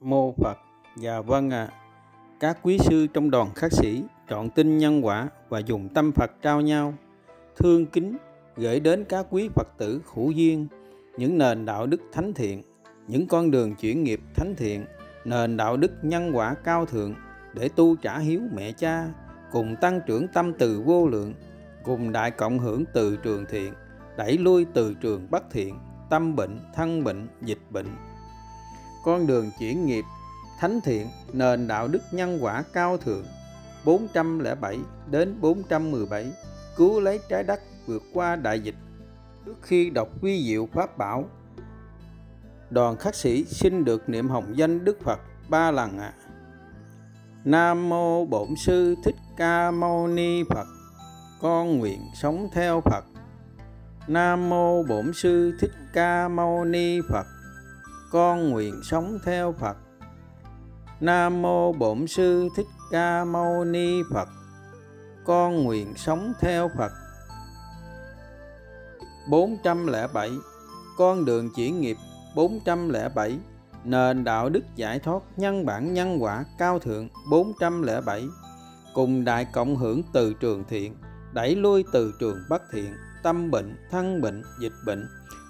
mô Phật. Dạ vâng ạ. Các quý sư trong đoàn khắc sĩ chọn tin nhân quả và dùng tâm Phật trao nhau. Thương kính gửi đến các quý Phật tử hữu duyên Những nền đạo đức thánh thiện Những con đường chuyển nghiệp thánh thiện Nền đạo đức nhân quả cao thượng Để tu trả hiếu mẹ cha Cùng tăng trưởng tâm từ vô lượng Cùng đại cộng hưởng từ trường thiện Đẩy lui từ trường bất thiện Tâm bệnh, thân bệnh, dịch bệnh con đường chuyển nghiệp, thánh thiện, nền đạo đức nhân quả cao thượng 407 đến 417 cứu lấy trái đất vượt qua đại dịch. Trước khi đọc quy diệu pháp bảo, đoàn khắc sĩ xin được niệm hồng danh Đức Phật ba lần ạ. À. Nam mô Bổn sư Thích Ca Mâu Ni Phật. Con nguyện sống theo Phật. Nam mô Bổn sư Thích Ca Mâu Ni Phật con nguyện sống theo Phật. Nam mô Bổn sư Thích Ca Mâu Ni Phật. Con nguyện sống theo Phật. 407 Con đường chuyển nghiệp 407 Nền đạo đức giải thoát nhân bản nhân quả cao thượng 407 Cùng đại cộng hưởng từ trường thiện Đẩy lui từ trường bất thiện Tâm bệnh, thân bệnh, dịch bệnh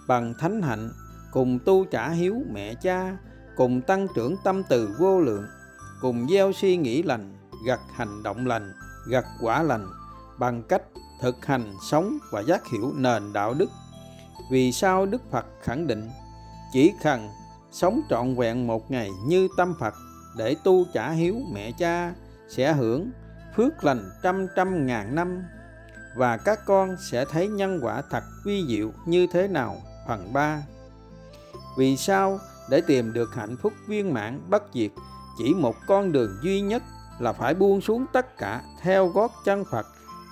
Bằng thánh hạnh cùng tu trả hiếu mẹ cha, cùng tăng trưởng tâm từ vô lượng, cùng gieo suy nghĩ lành, gặt hành động lành, gặt quả lành, bằng cách thực hành sống và giác hiểu nền đạo đức. Vì sao đức phật khẳng định, chỉ cần sống trọn vẹn một ngày như tâm phật để tu trả hiếu mẹ cha sẽ hưởng phước lành trăm trăm ngàn năm, và các con sẽ thấy nhân quả thật vi diệu như thế nào? Phần 3 vì sao? Để tìm được hạnh phúc viên mãn bất diệt, chỉ một con đường duy nhất là phải buông xuống tất cả theo gót chân Phật,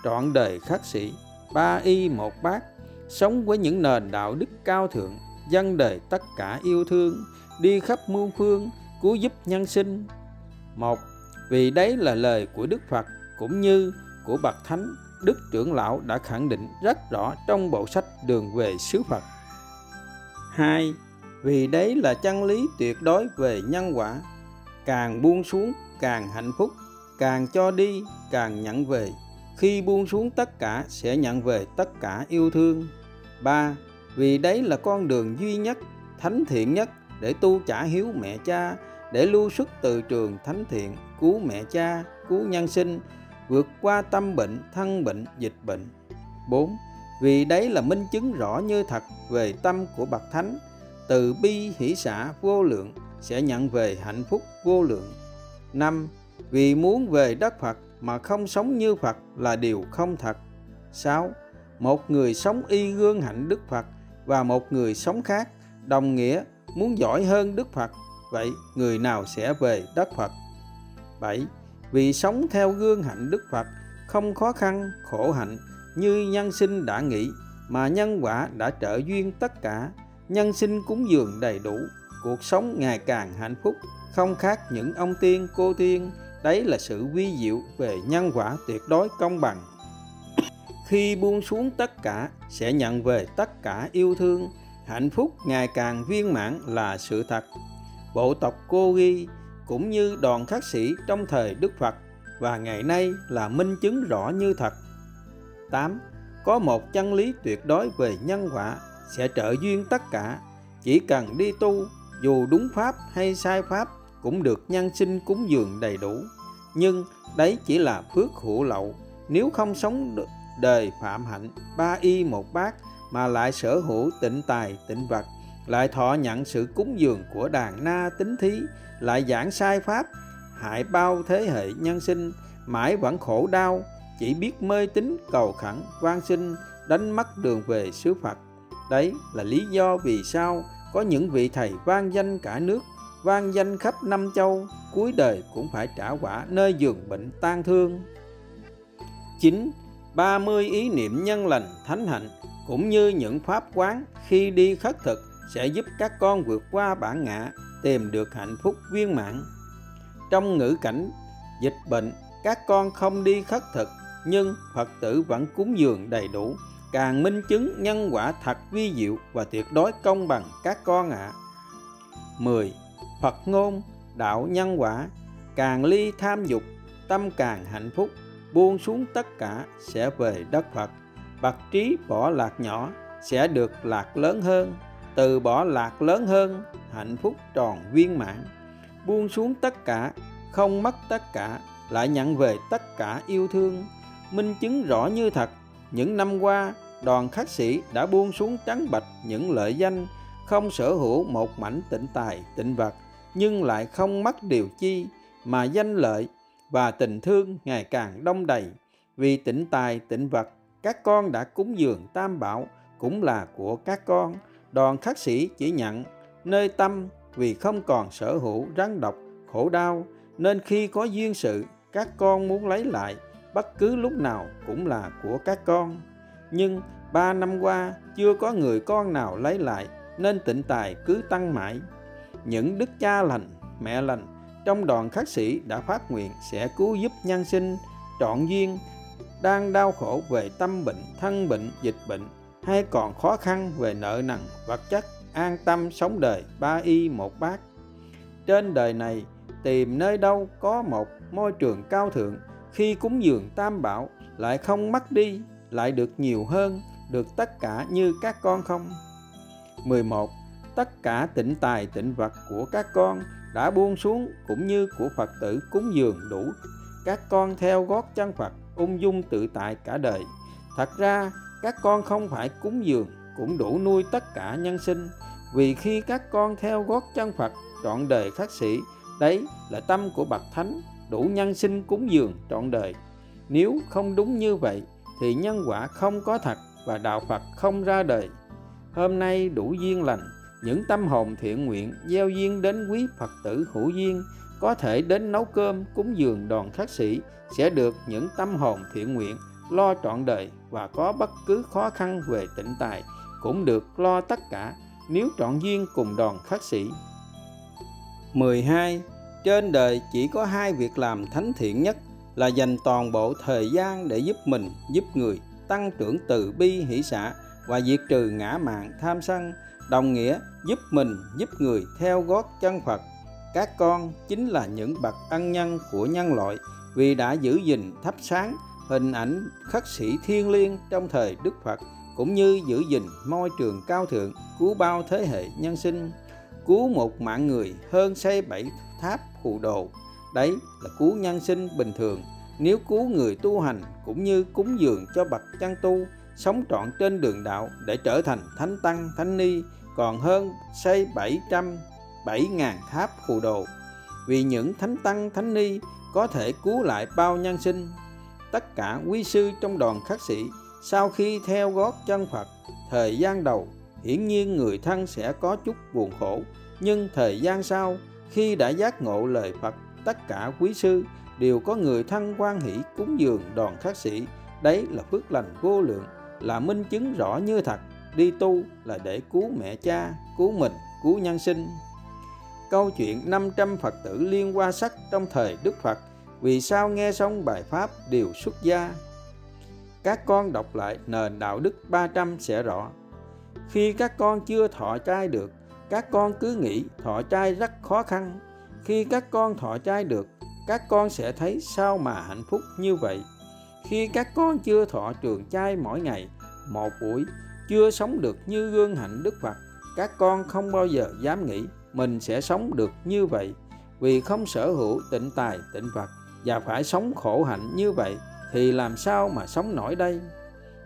trọn đời khắc sĩ, ba y một bát, sống với những nền đạo đức cao thượng, dân đời tất cả yêu thương, đi khắp muôn phương, cứu giúp nhân sinh. Một, vì đấy là lời của Đức Phật cũng như của bậc thánh Đức trưởng lão đã khẳng định rất rõ trong bộ sách Đường về xứ Phật. Hai, vì đấy là chân lý tuyệt đối về nhân quả. Càng buông xuống, càng hạnh phúc. Càng cho đi, càng nhận về. Khi buông xuống tất cả, sẽ nhận về tất cả yêu thương. Ba, vì đấy là con đường duy nhất, thánh thiện nhất để tu trả hiếu mẹ cha, để lưu xuất từ trường thánh thiện, cứu mẹ cha, cứu nhân sinh, vượt qua tâm bệnh, thân bệnh, dịch bệnh. 4. Vì đấy là minh chứng rõ như thật về tâm của bậc thánh từ bi hỷ xã vô lượng sẽ nhận về hạnh phúc vô lượng. 5. Vì muốn về đất Phật mà không sống như Phật là điều không thật. 6. Một người sống y gương hạnh Đức Phật và một người sống khác đồng nghĩa muốn giỏi hơn Đức Phật. Vậy người nào sẽ về đất Phật? 7. Vì sống theo gương hạnh Đức Phật không khó khăn, khổ hạnh như nhân sinh đã nghĩ mà nhân quả đã trợ duyên tất cả nhân sinh cúng dường đầy đủ, cuộc sống ngày càng hạnh phúc. Không khác những ông tiên, cô tiên. Đấy là sự vi diệu về nhân quả tuyệt đối công bằng. Khi buông xuống tất cả, sẽ nhận về tất cả yêu thương. Hạnh phúc ngày càng viên mãn là sự thật. Bộ tộc cô ghi, cũng như đoàn khắc sĩ trong thời đức phật, và ngày nay là minh chứng rõ như thật. 8. Có một chân lý tuyệt đối về nhân quả sẽ trợ duyên tất cả. Chỉ cần đi tu, dù đúng pháp hay sai pháp, cũng được nhân sinh cúng dường đầy đủ. Nhưng đấy chỉ là phước hữu lậu. Nếu không sống đời phạm hạnh, ba y một bát, mà lại sở hữu tịnh tài, tịnh vật, lại thọ nhận sự cúng dường của đàn na tính thí, lại giảng sai pháp, hại bao thế hệ nhân sinh, mãi vẫn khổ đau, chỉ biết mê tín cầu khẩn, van sinh đánh mất đường về xứ phật. Đấy là lý do vì sao có những vị thầy vang danh cả nước, vang danh khắp năm châu, cuối đời cũng phải trả quả nơi giường bệnh tan thương. 9. 30 ý niệm nhân lành thánh hạnh cũng như những pháp quán khi đi khất thực sẽ giúp các con vượt qua bản ngã, tìm được hạnh phúc viên mãn. Trong ngữ cảnh dịch bệnh, các con không đi khất thực nhưng Phật tử vẫn cúng dường đầy đủ càng minh chứng nhân quả thật vi diệu và tuyệt đối công bằng các con ạ. À. 10. Phật ngôn, đạo nhân quả càng ly tham dục, tâm càng hạnh phúc, buông xuống tất cả sẽ về đất phật bậc trí bỏ lạc nhỏ sẽ được lạc lớn hơn từ bỏ lạc lớn hơn, hạnh phúc tròn viên mãn buông xuống tất cả, không mất tất cả, lại nhận về tất cả yêu thương minh chứng rõ như thật những năm qua, đoàn khắc sĩ đã buông xuống trắng bạch những lợi danh, không sở hữu một mảnh tịnh tài, tịnh vật, nhưng lại không mất điều chi mà danh lợi và tình thương ngày càng đông đầy. Vì tịnh tài, tịnh vật, các con đã cúng dường tam bảo cũng là của các con. Đoàn khắc sĩ chỉ nhận nơi tâm vì không còn sở hữu rắn độc, khổ đau, nên khi có duyên sự, các con muốn lấy lại bất cứ lúc nào cũng là của các con. Nhưng ba năm qua chưa có người con nào lấy lại, nên tịnh tài cứ tăng mãi. Những đức cha lành, mẹ lành trong đoàn khắc sĩ đã phát nguyện sẽ cứu giúp nhân sinh, trọn duyên, đang đau khổ về tâm bệnh, thân bệnh, dịch bệnh, hay còn khó khăn về nợ nần, vật chất, an tâm sống đời, ba y một bát. Trên đời này tìm nơi đâu có một môi trường cao thượng khi cúng dường tam bảo, lại không mất đi, lại được nhiều hơn, được tất cả như các con không? 11 tất cả tịnh tài tịnh vật của các con đã buông xuống cũng như của Phật tử cúng dường đủ. Các con theo gót chân Phật, ung dung tự tại cả đời. Thật ra, các con không phải cúng dường, cũng đủ nuôi tất cả nhân sinh. Vì khi các con theo gót chân Phật, trọn đời khắc sĩ, đấy là tâm của bậc thánh đủ nhân sinh cúng dường trọn đời nếu không đúng như vậy, thì nhân quả không có thật và đạo Phật không ra đời hôm nay đủ duyên lành, những tâm hồn thiện nguyện gieo duyên đến quý Phật tử hữu duyên, có thể đến nấu cơm cúng dường đoàn khắc sĩ sẽ được những tâm hồn thiện nguyện lo trọn đời và có bất cứ khó khăn về tịnh tài cũng được lo tất cả nếu trọn duyên cùng đoàn khắc sĩ 12. Trên đời chỉ có hai việc làm thánh thiện nhất là dành toàn bộ thời gian để giúp mình, giúp người, tăng trưởng từ bi hỷ xã và diệt trừ ngã mạng tham sân, đồng nghĩa giúp mình, giúp người theo gót chân Phật. Các con chính là những bậc ân nhân của nhân loại vì đã giữ gìn thắp sáng hình ảnh khắc sĩ thiên liêng trong thời Đức Phật cũng như giữ gìn môi trường cao thượng cứu bao thế hệ nhân sinh cứu một mạng người hơn xây bảy tháp phù đồ. Đấy là cứu nhân sinh bình thường. Nếu cứu người tu hành cũng như cúng dường cho bậc chân tu, sống trọn trên đường đạo để trở thành thánh tăng, thánh ni, còn hơn xây 700 7.000 tháp phù đồ. Vì những thánh tăng, thánh ni có thể cứu lại bao nhân sinh. Tất cả quý sư trong đoàn khắc sĩ, sau khi theo gót chân Phật, thời gian đầu hiển nhiên người thân sẽ có chút buồn khổ. Nhưng thời gian sau khi đã giác ngộ lời Phật, tất cả quý sư đều có người thân quan hỷ cúng dường đoàn khắc sĩ. Đấy là phước lành vô lượng, là minh chứng rõ như thật. Đi tu là để cứu mẹ cha, cứu mình, cứu nhân sinh. Câu chuyện 500 Phật tử liên qua sắc trong thời Đức Phật, vì sao nghe xong bài pháp đều xuất gia? Các con đọc lại nền đạo đức 300 sẽ rõ. Khi các con chưa thọ trai được các con cứ nghĩ thọ trai rất khó khăn. Khi các con thọ trai được, các con sẽ thấy sao mà hạnh phúc như vậy. Khi các con chưa thọ trường trai mỗi ngày, một buổi, chưa sống được như gương hạnh đức phật, các con không bao giờ dám nghĩ mình sẽ sống được như vậy. Vì không sở hữu tịnh tài, tịnh vật và phải sống khổ hạnh như vậy thì làm sao mà sống nổi đây?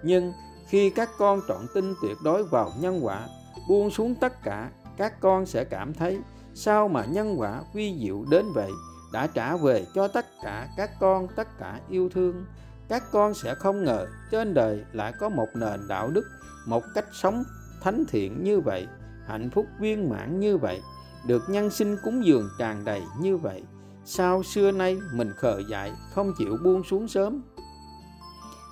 Nhưng khi các con trọn tin tuyệt đối vào nhân quả, buông xuống tất cả các con sẽ cảm thấy sao mà nhân quả quy diệu đến vậy, đã trả về cho tất cả các con, tất cả yêu thương. Các con sẽ không ngờ trên đời lại có một nền đạo đức, một cách sống thánh thiện như vậy, hạnh phúc viên mãn như vậy, được nhân sinh cúng dường tràn đầy như vậy. Sao xưa nay mình khờ dại, không chịu buông xuống sớm?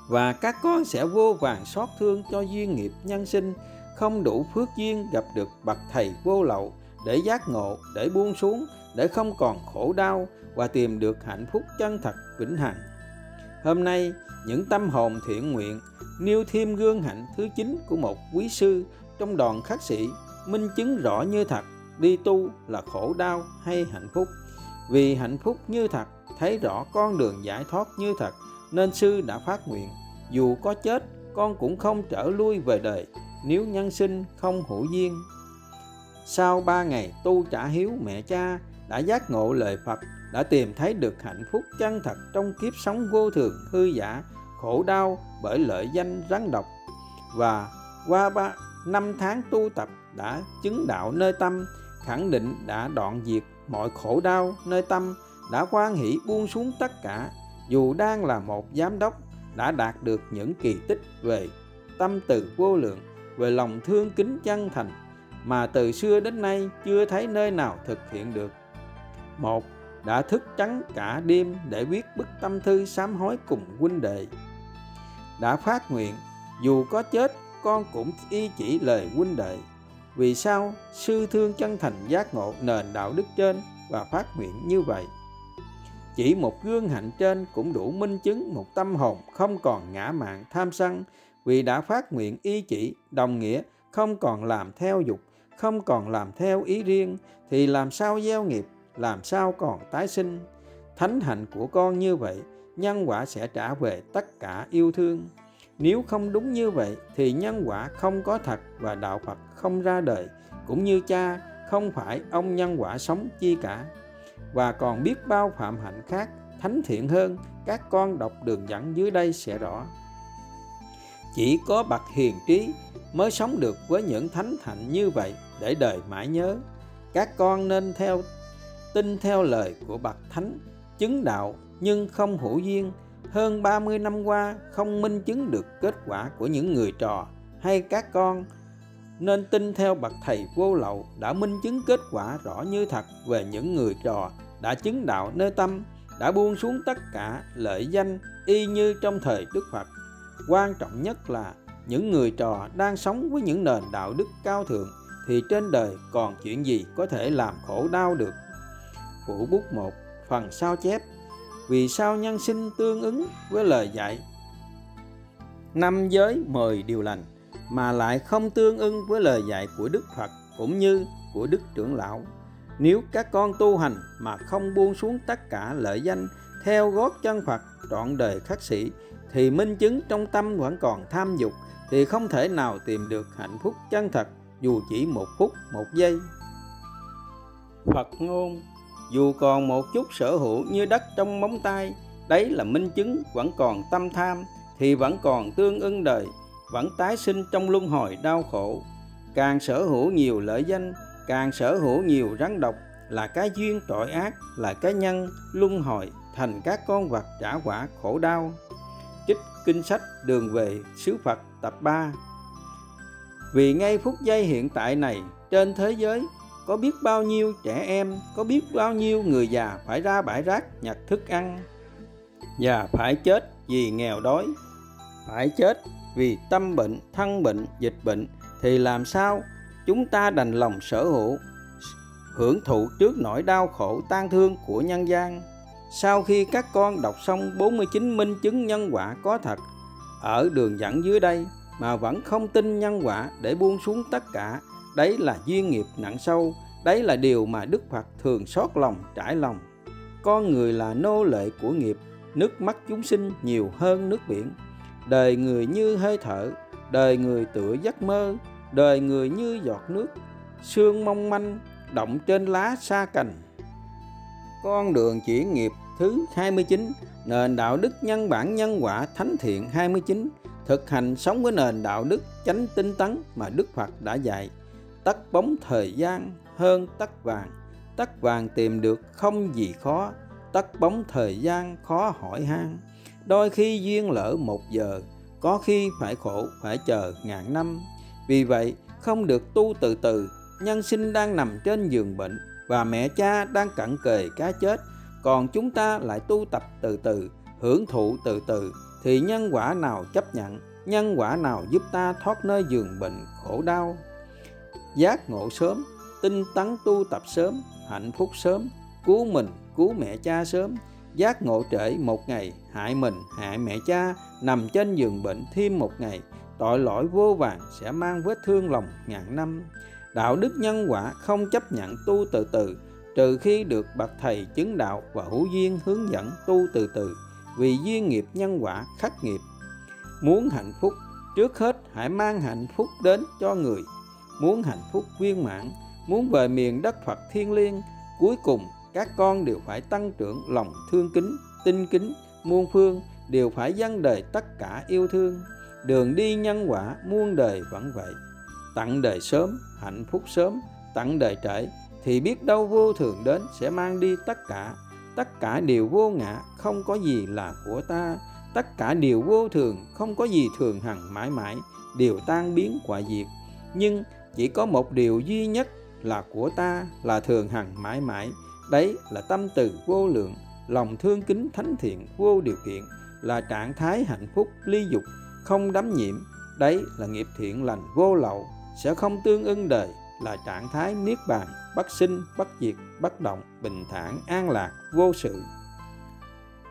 Và các con sẽ vô vàng xót thương cho duyên nghiệp nhân sinh không đủ phước duyên gặp được bậc thầy vô lậu để giác ngộ, để buông xuống, để không còn khổ đau và tìm được hạnh phúc chân thật, vĩnh hằng. Hôm nay, những tâm hồn thiện nguyện, nêu thêm gương hạnh thứ chín của một quý sư trong đoàn khắc sĩ minh chứng rõ như thật, đi tu là khổ đau hay hạnh phúc. Vì hạnh phúc như thật, thấy rõ con đường giải thoát như thật, nên sư đã phát nguyện, dù có chết, con cũng không trở lui về đời nếu nhân sinh không hữu duyên, sau ba ngày tu trả hiếu mẹ cha, đã giác ngộ lời Phật, đã tìm thấy được hạnh phúc chân thật trong kiếp sống vô thường, hư giả, khổ đau bởi lợi danh rắn độc. Và qua ba, năm tháng tu tập đã chứng đạo nơi tâm, khẳng định đã đoạn diệt mọi khổ đau nơi tâm, đã quan hỷ buông xuống tất cả. Dù đang là một giám đốc, đã đạt được những kỳ tích về tâm từ vô lượng về lòng thương kính chân thành mà từ xưa đến nay chưa thấy nơi nào thực hiện được. Một, đã thức trắng cả đêm để viết bức tâm thư sám hối cùng huynh đệ. Đã phát nguyện, dù có chết, con cũng y chỉ lời huynh đệ. Vì sao sư thương chân thành giác ngộ nền đạo đức trên và phát nguyện như vậy? Chỉ một gương hạnh trên cũng đủ minh chứng một tâm hồn không còn ngã mạn tham sân vì đã phát nguyện ý chỉ, đồng nghĩa, không còn làm theo dục, không còn làm theo ý riêng, thì làm sao gieo nghiệp, làm sao còn tái sinh? Thánh hạnh của con như vậy, nhân quả sẽ trả về tất cả yêu thương. Nếu không đúng như vậy, thì nhân quả không có thật và đạo phật không ra đời, cũng như cha, không phải ông nhân quả sống chi cả. Và còn biết bao phạm hạnh khác, thánh thiện hơn, các con đọc đường dẫn dưới đây sẽ rõ chỉ có bậc hiền trí mới sống được với những thánh hạnh như vậy để đời mãi nhớ. Các con nên theo, tin theo lời của bậc thánh, chứng đạo nhưng không hữu duyên. Hơn 30 năm qua không minh chứng được kết quả của những người trò hay các con. Nên tin theo bậc thầy vô lậu đã minh chứng kết quả rõ như thật về những người trò đã chứng đạo nơi tâm, đã buông xuống tất cả lợi danh y như trong thời Đức Phật. Quan trọng nhất là những người trò đang sống với những nền đạo đức cao thượng thì trên đời còn chuyện gì có thể làm khổ đau được. Phụ bút 1 phần sao chép. Vì sao nhân sinh tương ứng với lời dạy? Năm giới mời điều lành mà lại không tương ưng với lời dạy của Đức Phật cũng như của Đức trưởng lão. Nếu các con tu hành mà không buông xuống tất cả lợi danh theo gót chân Phật trọn đời khắc sĩ thì minh chứng trong tâm vẫn còn tham dục, thì không thể nào tìm được hạnh phúc chân thật, dù chỉ một phút, một giây. Phật ngôn, dù còn một chút sở hữu như đất trong móng tay, đấy là minh chứng vẫn còn tâm tham, thì vẫn còn tương ưng đời, vẫn tái sinh trong luân hồi đau khổ. Càng sở hữu nhiều lợi danh, càng sở hữu nhiều rắn độc, là cái duyên tội ác, là cái nhân luân hồi thành các con vật trả quả khổ đau kinh sách đường về Sứ Phật tập 3 vì ngay phút giây hiện tại này, trên thế giới, có biết bao nhiêu trẻ em, có biết bao nhiêu người già phải ra bãi rác nhặt thức ăn và phải chết vì nghèo đói. Phải chết vì tâm bệnh, thân bệnh, dịch bệnh thì làm sao chúng ta đành lòng sở hữu, hưởng thụ trước nỗi đau khổ tan thương của nhân gian? Sau khi các con đọc xong 49 minh chứng nhân quả có thật, ở đường dẫn dưới đây mà vẫn không tin nhân quả để buông xuống tất cả, đấy là duyên nghiệp nặng sâu, đấy là điều mà đức phật thường xót lòng, trải lòng. Con người là nô lệ của nghiệp, nước mắt chúng sinh nhiều hơn nước biển. Đời người như hơi thở, đời người tựa giấc mơ, đời người như giọt nước. Sương mong manh, động trên lá xa cành con đường chuyển nghiệp thứ 29 nền đạo đức nhân bản nhân quả thánh thiện 29 thực hành sống với nền đạo đức chánh tinh tấn mà Đức Phật đã dạy. Tắt bóng thời gian hơn tắt vàng tắt vàng tìm được không gì khó tắt bóng thời gian khó hỏi han. Đôi khi duyên lỡ một giờ, có khi phải khổ phải chờ ngàn năm. Vì vậy, không được tu từ từ, nhân sinh đang nằm trên giường bệnh và mẹ cha đang cận kề cá chết, còn chúng ta lại tu tập từ từ, hưởng thụ từ từ, thì nhân quả nào chấp nhận, nhân quả nào giúp ta thoát nơi giường bệnh khổ đau? Giác ngộ sớm, tinh tấn tu tập sớm, hạnh phúc sớm, cứu mình, cứu mẹ cha sớm. Giác ngộ trễ một ngày, hại mình, hại mẹ cha, nằm trên giường bệnh thêm một ngày, tội lỗi vô vàng sẽ mang vết thương lòng ngàn năm đạo đức nhân quả không chấp nhận tu từ từ, trừ khi được bậc thầy chứng đạo và hữu duyên hướng dẫn tu từ từ. Vì duyên nghiệp nhân quả, khắc nghiệp. Muốn hạnh phúc, trước hết hãy mang hạnh phúc đến cho người. Muốn hạnh phúc viên mãn, muốn về miền đất phật thiên liêng, cuối cùng các con đều phải tăng trưởng lòng thương kính, tinh kính, muôn phương, đều phải dâng đời tất cả yêu thương. Đường đi nhân quả, muôn đời vẫn vậy. Tặng đời sớm hạnh phúc sớm, tặng đời trễ, thì biết đâu vô thường đến sẽ mang đi tất cả. Tất cả đều vô ngã, không có gì là của ta. Tất cả đều vô thường, không có gì thường hằng mãi mãi, đều tan biến quả diệt. Nhưng chỉ có một điều duy nhất là của ta, là thường hằng mãi mãi. Đấy là tâm từ vô lượng, lòng thương kính thánh thiện vô điều kiện, là trạng thái hạnh phúc ly dục, không đắm nhiễm. Đấy là nghiệp thiện lành vô lậu sẽ không tương ưng đời là trạng thái niết bàn, bất sinh, bất diệt, bất động, bình thản, an lạc, vô sự.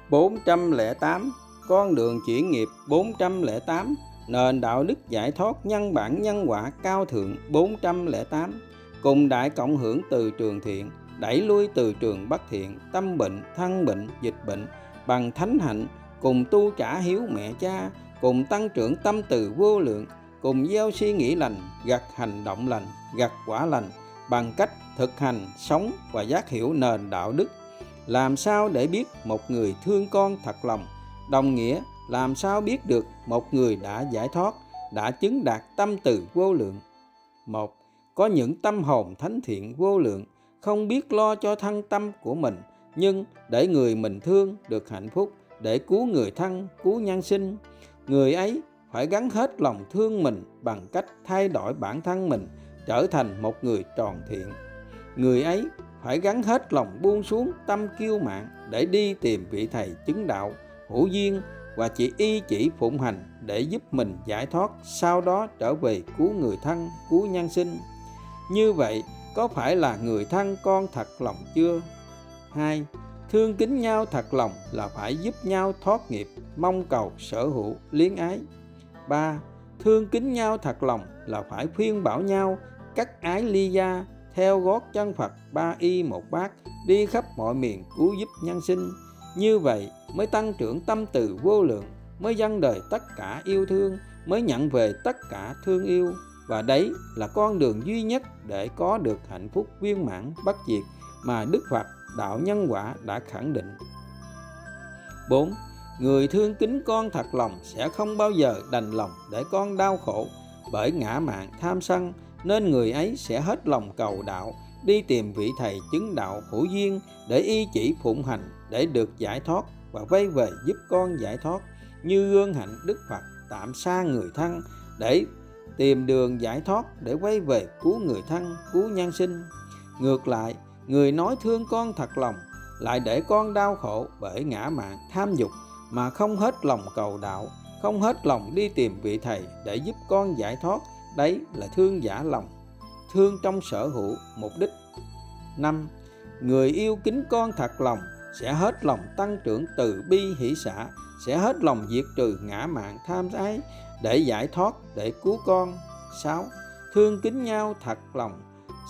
408 con đường chuyển nghiệp 408 nền đạo đức giải thoát nhân bản nhân quả cao thượng 408 cùng đại cộng hưởng từ trường thiện, đẩy lui từ trường bất thiện, tâm bệnh, thân bệnh, dịch bệnh, bằng thánh hạnh, cùng tu trả hiếu mẹ cha, cùng tăng trưởng tâm từ vô lượng cùng gieo suy nghĩ lành, gặt hành động lành, gặt quả lành bằng cách thực hành sống và giác hiểu nền đạo đức. Làm sao để biết một người thương con thật lòng? Đồng nghĩa, làm sao biết được một người đã giải thoát, đã chứng đạt tâm từ vô lượng? Một, có những tâm hồn thánh thiện vô lượng, không biết lo cho thân tâm của mình, nhưng để người mình thương được hạnh phúc, để cứu người thân, cứu nhân sinh. Người ấy phải gắn hết lòng thương mình bằng cách thay đổi bản thân mình, trở thành một người tròn thiện. Người ấy phải gắn hết lòng buông xuống tâm kiêu mạn để đi tìm vị thầy chứng đạo, hữu duyên và chỉ y chỉ phụng hành để giúp mình giải thoát, sau đó trở về cứu người thân, cứu nhân sinh. Như vậy, có phải là người thân con thật lòng chưa? Hai, thương kính nhau thật lòng là phải giúp nhau thoát nghiệp, mong cầu sở hữu liếng ái ba, thương kính nhau thật lòng là phải khuyên bảo nhau, cắt ái ly gia, theo gót chân Phật, ba y một bát, đi khắp mọi miền cứu giúp nhân sinh như vậy mới tăng trưởng tâm từ vô lượng, mới dâng đời tất cả yêu thương, mới nhận về tất cả thương yêu và đấy là con đường duy nhất để có được hạnh phúc viên mãn, bất diệt mà Đức Phật đạo nhân quả đã khẳng định. 4. Người thương kính con thật lòng sẽ không bao giờ đành lòng để con đau khổ. Bởi ngã mạn tham sân, nên người ấy sẽ hết lòng cầu đạo, đi tìm vị thầy chứng đạo hữu duyên để y chỉ phụng hành để được giải thoát và vay về giúp con giải thoát. Như gương hạnh Đức Phật tạm xa người thân để tìm đường giải thoát để quay về cứu người thân, cứu nhân sinh. Ngược lại, người nói thương con thật lòng lại để con đau khổ bởi ngã mạn tham dục mà không hết lòng cầu đạo, không hết lòng đi tìm vị thầy để giúp con giải thoát, đấy là thương giả lòng, thương trong sở hữu mục đích năm, người yêu kính con thật lòng sẽ hết lòng tăng trưởng từ bi hỷ xã sẽ hết lòng diệt trừ ngã mạn tham ái để giải thoát, để cứu con 6. Thương kính nhau thật lòng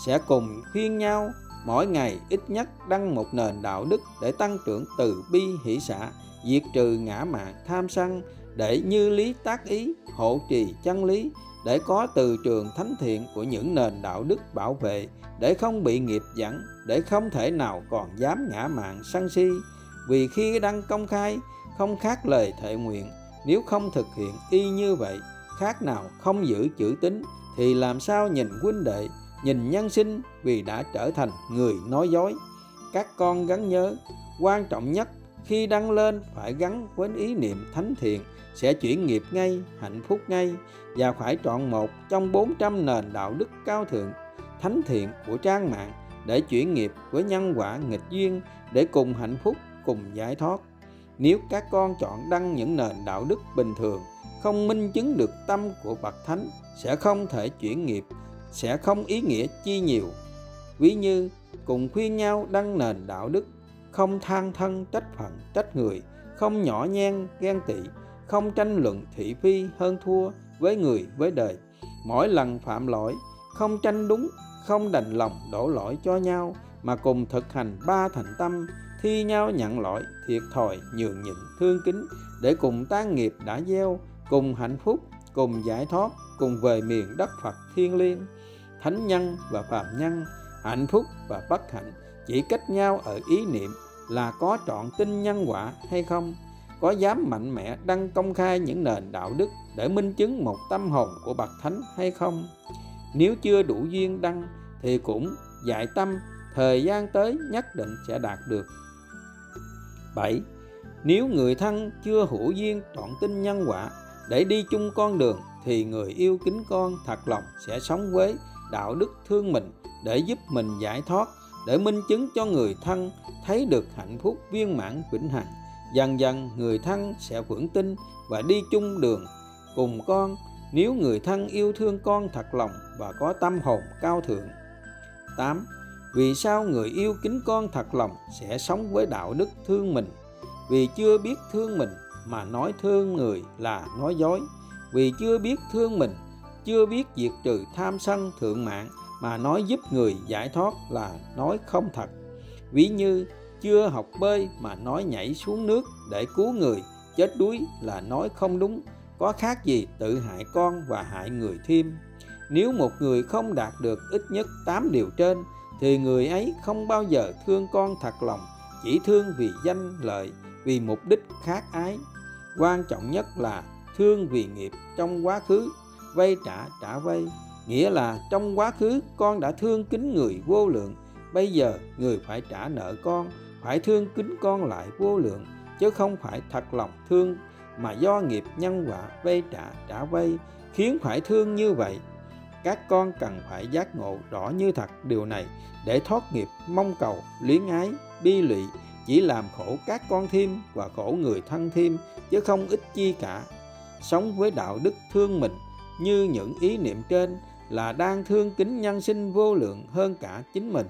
sẽ cùng khuyên nhau, mỗi ngày ít nhất đăng một nền đạo đức để tăng trưởng từ bi hỷ xã diệt trừ ngã mạn tham sân để như lý tác ý, hộ trì chân lý, để có từ trường thánh thiện của những nền đạo đức bảo vệ, để không bị nghiệp dẫn, để không thể nào còn dám ngã mạn sân si. Vì khi đăng công khai, không khác lời thệ nguyện. Nếu không thực hiện y như vậy, khác nào không giữ chữ tín, thì làm sao nhìn huynh đệ, nhìn nhân sinh vì đã trở thành người nói dối? Các con gắn nhớ, quan trọng nhất khi đăng lên, phải gắn với ý niệm thánh thiện, sẽ chuyển nghiệp ngay, hạnh phúc ngay và phải chọn một trong 400 nền đạo đức cao thượng, thánh thiện của trang mạng để chuyển nghiệp với nhân quả nghịch duyên để cùng hạnh phúc, cùng giải thoát. Nếu các con chọn đăng những nền đạo đức bình thường, không minh chứng được tâm của bậc thánh, sẽ không thể chuyển nghiệp, sẽ không ý nghĩa chi nhiều. Ví như, cùng khuyên nhau đăng nền đạo đức không than thân trách phận trách người, không nhỏ nhen, ghen tị, không tranh luận thị phi hơn thua với người với đời. Mỗi lần phạm lỗi, không tranh đúng, không đành lòng đổ lỗi cho nhau, mà cùng thực hành ba thành tâm, thi nhau nhận lỗi, thiệt thòi, nhường nhịn, thương kính, để cùng tan nghiệp đã gieo, cùng hạnh phúc, cùng giải thoát, cùng về miền đất Phật thiên liêng. Thánh nhân và phàm nhân, hạnh phúc và bất hạnh chỉ cách nhau ở ý niệm là có trọn tin nhân quả hay không có dám mạnh mẽ đăng công khai những nền đạo đức để minh chứng một tâm hồn của bậc thánh hay không nếu chưa đủ duyên đăng, thì cũng dạy tâm, thời gian tới nhất định sẽ đạt được 7. Nếu người thân chưa hữu duyên trọn tin nhân quả để đi chung con đường, thì người yêu kính con thật lòng sẽ sống với đạo đức thương mình để giúp mình giải thoát để minh chứng cho người thân thấy được hạnh phúc viên mãn vĩnh hằng dần dần người thân sẽ vững tin và đi chung đường cùng con nếu người thân yêu thương con thật lòng và có tâm hồn cao thượng 8. Vì sao người yêu kính con thật lòng sẽ sống với đạo đức thương mình? Vì chưa biết thương mình mà nói thương người là nói dối. Vì chưa biết thương mình, chưa biết diệt trừ tham sân thượng mạng mà nói giúp người giải thoát là nói không thật. Ví như chưa học bơi mà nói nhảy xuống nước để cứu người chết đuối là nói không đúng, có khác gì tự hại con và hại người thêm. Nếu một người không đạt được ít nhất 8 điều trên thì người ấy không bao giờ thương con thật lòng, chỉ thương vì danh lợi, vì mục đích khác ái. Quan trọng nhất là thương vì nghiệp trong quá khứ, vay trả trả vay, nghĩa là trong quá khứ con đã thương kính người vô lượng, bây giờ người phải trả nợ con, phải thương kính con lại vô lượng, chứ không phải thật lòng thương mà do nghiệp nhân quả vay trả trả vay khiến phải thương như vậy. Các con cần phải giác ngộ rõ như thật điều này để thoát nghiệp mong cầu luyến ái bi lụy chỉ làm khổ các con thêm và khổ người thân thêm chứ không ít chi cả. Sống với đạo đức thương mình như những ý niệm trên là đang thương kính nhân sinh vô lượng hơn cả chính mình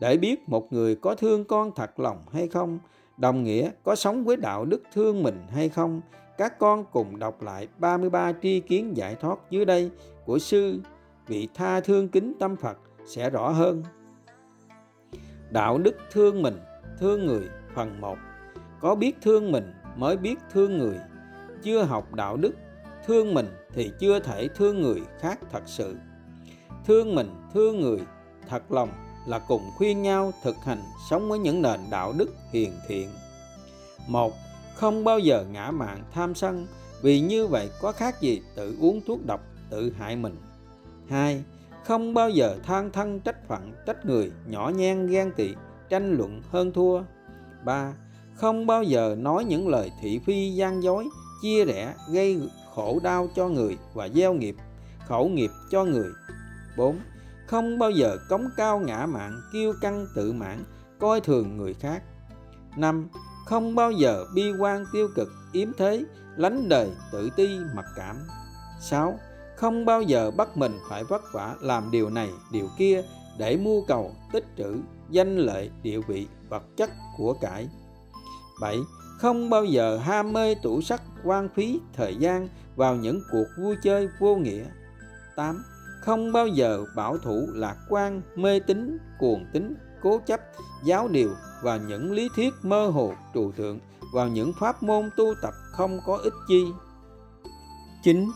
để biết một người có thương con thật lòng hay không đồng nghĩa có sống với đạo đức thương mình hay không các con cùng đọc lại 33 tri kiến giải thoát dưới đây của sư vị tha thương kính tâm Phật sẽ rõ hơn. Đạo đức thương mình, thương người phần 1. Có biết thương mình mới biết thương người. Chưa học đạo đức, thương mình thì chưa thể thương người khác thật sự. Thương mình, thương người thật lòng là cùng khuyên nhau thực hành sống với những nền đạo đức hiền thiện. Một, không bao giờ ngã mạn tham sân vì như vậy có khác gì tự uống thuốc độc tự hại mình hai Không bao giờ than thân trách phận trách người nhỏ nhen ghen tị tranh luận hơn thua ba Không bao giờ nói những lời thị phi gian dối chia rẽ gây khổ đau cho người và gieo nghiệp khẩu nghiệp cho người 4. Không bao giờ cống cao ngã mạn, kiêu căng tự mãn, coi thường người khác 5 không bao giờ bi quan tiêu cực, yếm thế, lánh đời tự ti, mặc cảm 6. Không bao giờ bắt mình phải vất vả làm điều này, điều kia để mua cầu, tích trữ, danh lợi, địa vị, vật chất của cải 7. Không bao giờ ham mê tủ sắc quan phí thời gian vào những cuộc vui chơi vô nghĩa 8. Không bao giờ bảo thủ lạc quan mê tín cuồng tín cố chấp giáo điều và những lý thuyết mơ hồ trừu tượng vào những pháp môn tu tập không có ích chi. 9.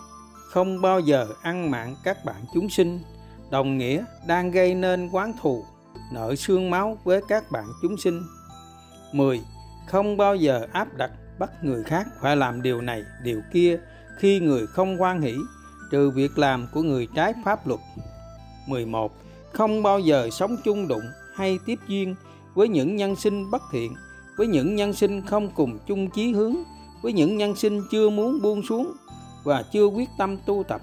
Không bao giờ ăn mạng các bạn chúng sinh, đồng nghĩa đang gây nên quán thù, nợ xương máu với các bạn chúng sinh. 10. Không bao giờ áp đặt bắt người khác phải làm điều này, điều kia khi người không quan hỷ, trừ việc làm của người trái pháp luật. 11. Không bao giờ sống chung đụng hay tiếp duyên với những nhân sinh bất thiện, với những nhân sinh không cùng chung chí hướng, với những nhân sinh chưa muốn buông xuống và chưa quyết tâm tu tập.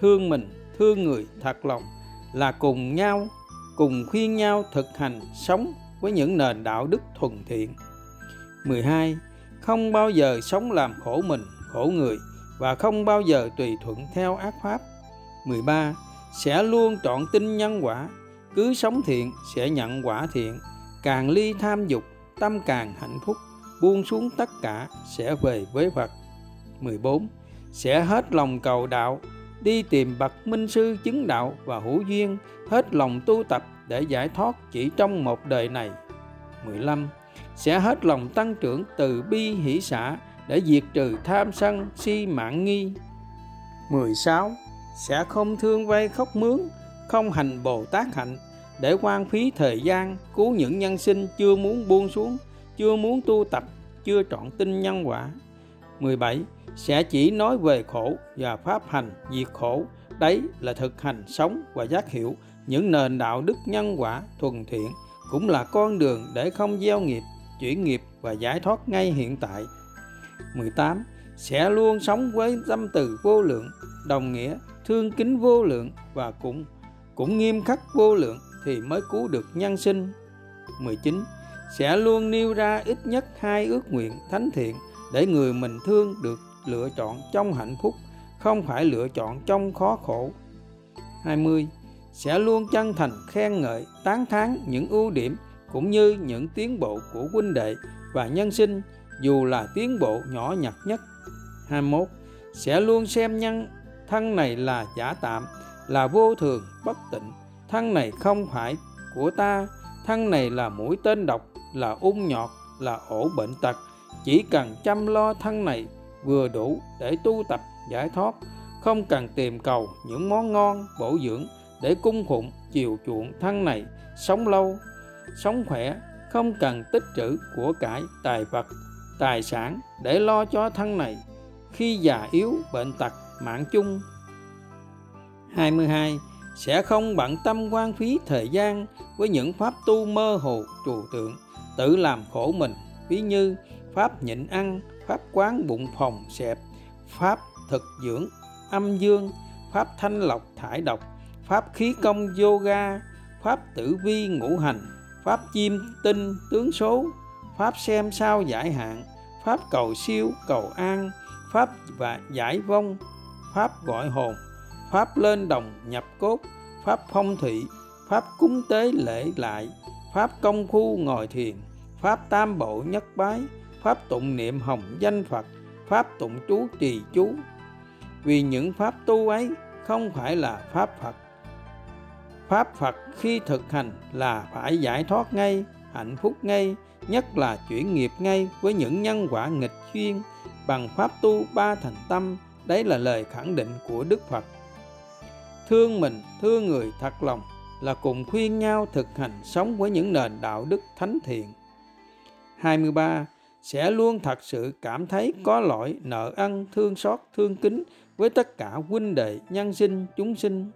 Thương mình, thương người thật lòng là cùng nhau, cùng khuyên nhau thực hành sống với những nền đạo đức thuần thiện. 12. Không bao giờ sống làm khổ mình, khổ người và không bao giờ tùy thuận theo ác pháp. 13. Sẽ luôn trọn tin nhân quả, cứ sống thiện sẽ nhận quả thiện càng ly tham dục tâm càng hạnh phúc buông xuống tất cả sẽ về với Phật 14 sẽ hết lòng cầu đạo đi tìm bậc minh sư chứng đạo và hữu duyên hết lòng tu tập để giải thoát chỉ trong một đời này. 15. Sẽ hết lòng tăng trưởng từ bi hỷ xã để diệt trừ tham sân si mạng nghi. 16. Sẽ không thương vay khóc mướn, không hành Bồ Tát hạnh để quan phí thời gian cứu những nhân sinh chưa muốn buông xuống, chưa muốn tu tập, chưa trọn tin nhân quả. 17. Sẽ chỉ nói về khổ và pháp hành diệt khổ, đấy là thực hành sống và giác hiểu những nền đạo đức nhân quả thuần thiện cũng là con đường để không gieo nghiệp, chuyển nghiệp và giải thoát ngay hiện tại. 18. Sẽ luôn sống với tâm từ vô lượng, đồng nghĩa, thương kính vô lượng và cũng cũng nghiêm khắc vô lượng thì mới cứu được nhân sinh. 19. Sẽ luôn nêu ra ít nhất hai ước nguyện thánh thiện để người mình thương được lựa chọn trong hạnh phúc, không phải lựa chọn trong khó khổ. 20. Sẽ luôn chân thành khen ngợi, tán thán những ưu điểm cũng như những tiến bộ của huynh đệ và nhân sinh dù là tiến bộ nhỏ nhặt nhất. 21. Sẽ luôn xem nhân thân này là giả tạm, là vô thường, bất tịnh. Thân này không phải của ta, thân này là mũi tên độc, là ung nhọt, là ổ bệnh tật. Chỉ cần chăm lo thân này vừa đủ để tu tập giải thoát, không cần tìm cầu những món ngon, bổ dưỡng để cung phụng, chiều chuộng thân này, sống lâu, sống khỏe, không cần tích trữ của cải, tài vật, tài sản để lo cho thân này khi già yếu, bệnh tật, mạng chung. 22. Sẽ không bận tâm quan phí thời gian với những pháp tu mơ hồ trừu tượng, tự làm khổ mình, ví như pháp nhịn ăn, pháp quán bụng phòng xẹp, pháp thực dưỡng, âm dương, pháp thanh lọc thải độc, pháp khí công yoga, pháp tử vi ngũ hành, pháp chim tinh tướng số, pháp xem sao giải hạn, pháp cầu siêu cầu an, pháp và giải vong, pháp gọi hồn, pháp lên đồng nhập cốt, pháp phong thủy, pháp cúng tế lễ lại, pháp công khu ngồi thiền, pháp tam bộ nhất bái, pháp tụng niệm hồng danh Phật, pháp tụng chú trì chú. Vì những pháp tu ấy không phải là pháp Phật. Pháp Phật khi thực hành là phải giải thoát ngay, hạnh phúc ngay, nhất là chuyển nghiệp ngay với những nhân quả nghịch duyên bằng pháp tu ba thành tâm. Đấy là lời khẳng định của Đức Phật. Thương mình, thương người thật lòng là cùng khuyên nhau thực hành sống với những nền đạo đức thánh thiện. 23 sẽ luôn thật sự cảm thấy có lỗi nợ ân thương xót thương kính với tất cả huynh đệ nhân sinh chúng sinh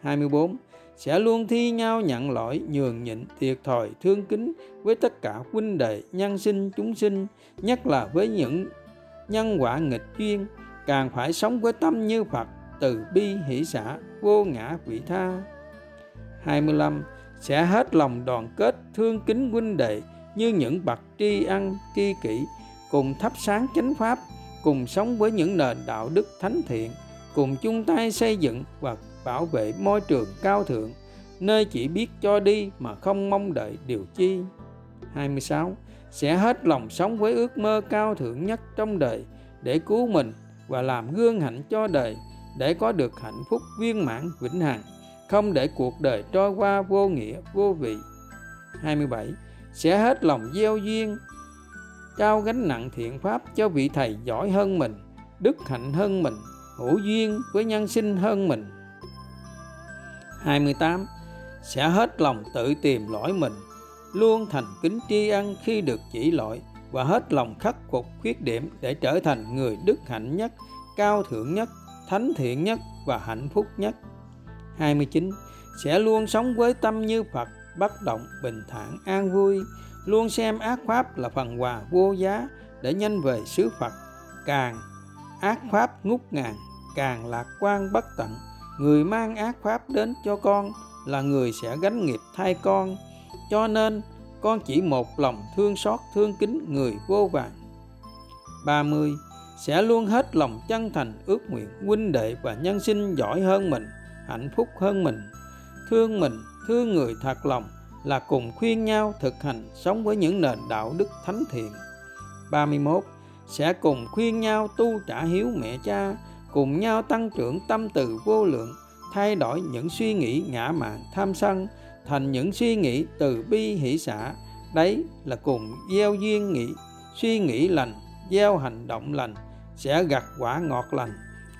24 sẽ luôn thi nhau nhận lỗi, nhường nhịn, thiệt thòi, thương kính với tất cả huynh đệ, nhân sinh, chúng sinh, nhất là với những nhân quả nghịch duyên. Càng phải sống với tâm như Phật, từ bi hỷ xã, vô ngã vị tha. 25 sẽ hết lòng đoàn kết, thương kính huynh đệ như những bậc tri ân, tri kỷ, cùng thắp sáng chánh pháp, cùng sống với những nền đạo đức thánh thiện, cùng chung tay xây dựng và bảo vệ môi trường cao thượng, nơi chỉ biết cho đi mà không mong đợi điều chi. 26 sẽ hết lòng sống với ước mơ cao thượng nhất trong đời để cứu mình và làm gương hạnh cho đời để có được hạnh phúc viên mãn, vĩnh hằng, không để cuộc đời trôi qua vô nghĩa, vô vị. 27 sẽ hết lòng gieo duyên, trao gánh nặng thiện pháp cho vị thầy giỏi hơn mình, đức hạnh hơn mình, hữu duyên với nhân sinh hơn mình. 28 sẽ hết lòng tự tìm lỗi mình, luôn thành kính tri ân khi được chỉ lỗi và hết lòng khắc phục khuyết điểm để trở thành người đức hạnh nhất, cao thượng nhất, thánh thiện nhất và hạnh phúc nhất. 29 sẽ luôn sống với tâm như Phật, bất động, bình thản, an vui, luôn xem ác pháp là phần quà vô giá để nhanh về xứ Phật. Càng ác pháp ngút ngàn, càng lạc quan bất tận người mang ác pháp đến cho con là người sẽ gánh nghiệp thay con cho nên con chỉ một lòng thương xót thương kính người vô vàng 30 sẽ luôn hết lòng chân thành ước nguyện huynh đệ và nhân sinh giỏi hơn mình hạnh phúc hơn mình thương mình thương người thật lòng là cùng khuyên nhau thực hành sống với những nền đạo đức thánh thiện. 31. Sẽ cùng khuyên nhau tu trả hiếu mẹ cha, cùng nhau tăng trưởng tâm từ vô lượng, thay đổi những suy nghĩ ngã mạn tham sân, thành những suy nghĩ từ bi hỷ xã đấy là cùng gieo duyên nghĩ suy nghĩ lành gieo hành động lành sẽ gặt quả ngọt lành.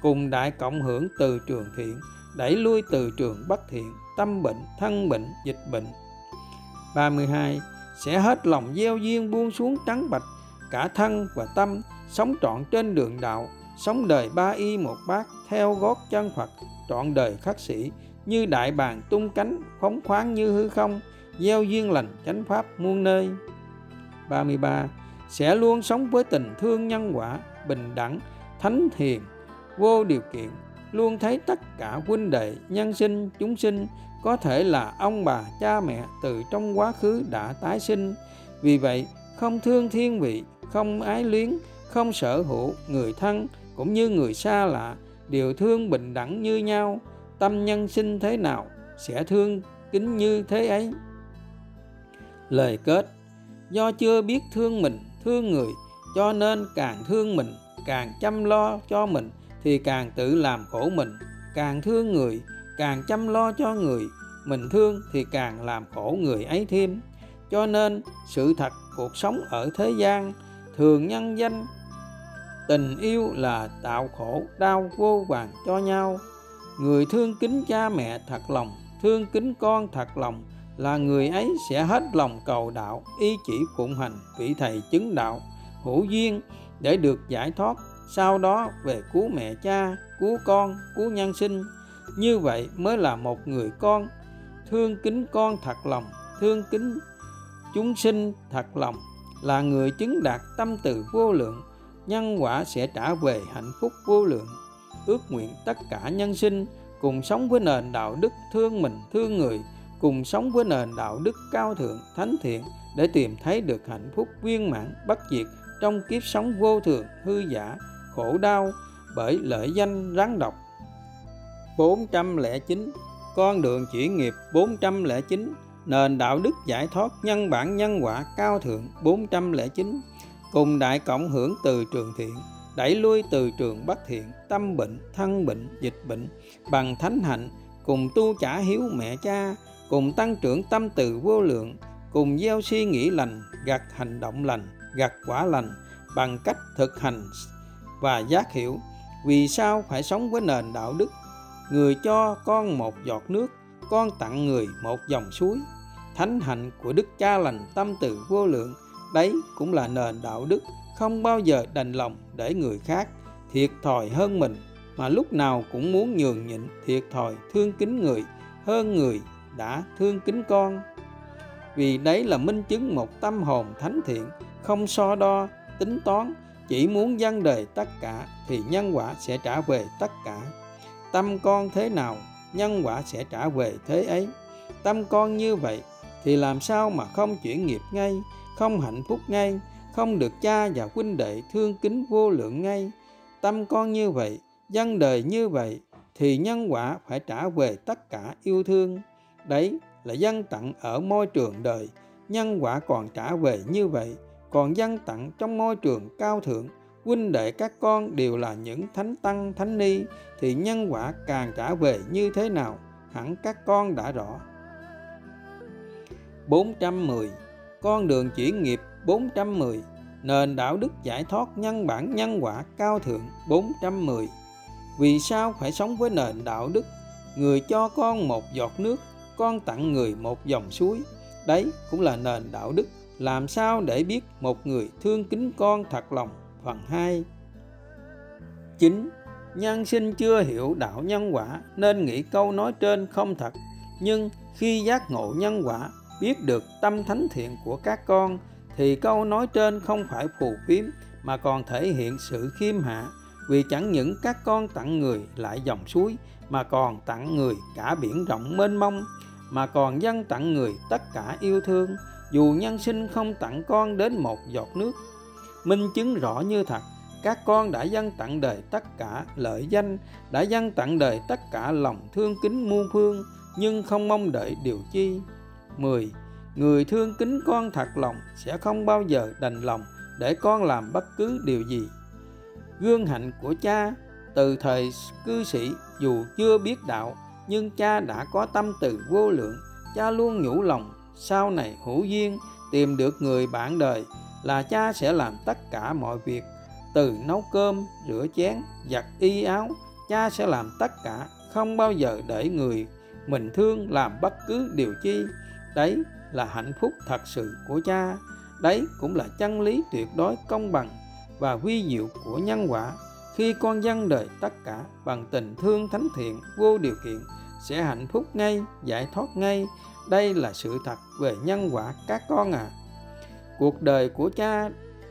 Cùng đại cộng hưởng từ trường thiện đẩy lui từ trường bất thiện tâm bệnh thân bệnh dịch bệnh. 32 sẽ hết lòng gieo duyên buông xuống trắng bạch cả thân và tâm sống trọn trên đường đạo sống đời ba y một bát, theo gót chân Phật, trọn đời khắc sĩ, như đại bàng tung cánh, phóng khoáng như hư không, gieo duyên lành chánh pháp muôn nơi. 33 sẽ luôn sống với tình thương nhân quả, bình đẳng, thánh thiền, vô điều kiện, luôn thấy tất cả huynh đệ, nhân sinh, chúng sinh, có thể là ông bà, cha mẹ từ trong quá khứ đã tái sinh. Vì vậy, không thương thiên vị, không ái luyến, không sở hữu người thân cũng như người xa lạ, đều thương bình đẳng như nhau. Tâm nhân sinh thế nào, sẽ thương kính như thế ấy. Lời kết, do chưa biết thương mình, thương người, cho nên càng thương mình, càng chăm lo cho mình, thì càng tự làm khổ mình. Càng thương người, càng chăm lo cho người, mình thương thì càng làm khổ người ấy thêm. Cho nên, sự thật cuộc sống ở thế gian, thường nhân danh tình yêu là tạo khổ, đau vô vàng cho nhau. Người thương kính cha mẹ thật lòng, thương kính con thật lòng, là người ấy sẽ hết lòng cầu đạo y chỉ phụng hành vị thầy chứng đạo, hữu duyên để được giải thoát, sau đó về cứu mẹ cha, cứu con, cứu nhân sinh. Như vậy mới là một người con. Thương kính con thật lòng, thương kính chúng sinh thật lòng, là người chứng đạt tâm từ vô lượng nhân quả sẽ trả về hạnh phúc vô lượng. Ước nguyện tất cả nhân sinh, cùng sống với nền đạo đức thương mình, thương người, cùng sống với nền đạo đức cao thượng, thánh thiện để tìm thấy được hạnh phúc viên mãn, bất diệt trong kiếp sống vô thường, hư giả, khổ đau bởi lợi danh rắn độc. 409 con đường chuyển nghiệp 409 nền đạo đức giải thoát nhân bản nhân quả cao thượng 409 cùng đại cộng hưởng từ trường thiện, đẩy lui từ trường bất thiện, tâm bệnh, thân bệnh, dịch bệnh, bằng thánh hạnh, cùng tu trả hiếu mẹ cha, cùng tăng trưởng tâm từ vô lượng, cùng gieo suy nghĩ lành, gặt hành động lành, gặt quả lành, bằng cách thực hành và giác hiểu. Vì sao phải sống với nền đạo đức? Người cho con một giọt nước, con tặng người một dòng suối. Thánh hạnh của đức cha lành tâm từ vô lượng đấy cũng là nền đạo đức không bao giờ đành lòng để người khác thiệt thòi hơn mình, mà lúc nào cũng muốn nhường nhịn, thiệt thòi thương kính người hơn người đã thương kính con. Vì đấy là minh chứng một tâm hồn thánh thiện, không so đo, tính toán, chỉ muốn dân đời tất cả thì nhân quả sẽ trả về tất cả. Tâm con thế nào, nhân quả sẽ trả về thế ấy. Tâm con như vậy thì làm sao mà không chuyển nghiệp ngay? Không hạnh phúc ngay, không được cha và huynh đệ thương kính vô lượng ngay. Tâm con như vậy, dân đời như vậy, thì nhân quả phải trả về tất cả yêu thương. Đấy là dân tặng ở môi trường đời, nhân quả còn trả về như vậy. Còn dân tặng trong môi trường cao thượng, huynh đệ các con đều là những thánh tăng, thánh ni, thì nhân quả càng trả về như thế nào, hẳn các con đã rõ. 410 con đường chuyển nghiệp 410 nền đạo đức giải thoát nhân bản nhân quả cao thượng 410 vì sao phải sống với nền đạo đức? Người cho con một giọt nước, con tặng người một dòng suối. Đấy cũng là nền đạo đức. Làm sao để biết một người thương kính con thật lòng? Phần 2 9. Nhân sinh chưa hiểu đạo nhân quả nên nghĩ câu nói trên không thật. Nhưng khi giác ngộ nhân quả biết được tâm thánh thiện của các con, thì câu nói trên không phải phù phiếm, mà còn thể hiện sự khiêm hạ. Vì chẳng những các con tặng người lại dòng suối, mà còn tặng người cả biển rộng mênh mông, mà còn dân tặng người tất cả yêu thương. Dù nhân sinh không tặng con đến một giọt nước. Minh chứng rõ như thật, các con đã dâng tặng đời tất cả lợi danh, đã dâng tặng đời tất cả lòng thương kính muôn phương, nhưng không mong đợi điều chi. 10. Người thương kính con thật lòng sẽ không bao giờ đành lòng để con làm bất cứ điều gì. Gương hạnh của cha, từ thời cư sĩ, dù chưa biết đạo, nhưng cha đã có tâm từ vô lượng cha luôn nhủ lòng, sau này hữu duyên, tìm được người bạn đời là cha sẽ làm tất cả mọi việc từ nấu cơm, rửa chén, giặt y áo, cha sẽ làm tất cả, không bao giờ để người mình thương làm bất cứ điều chi đấy là hạnh phúc thật sự của cha. Đấy cũng là chân lý tuyệt đối công bằng và huy diệu của nhân quả. Khi con dân đời tất cả bằng tình thương thánh thiện vô điều kiện, sẽ hạnh phúc ngay, giải thoát ngay. Đây là sự thật về nhân quả các con à cuộc đời của cha,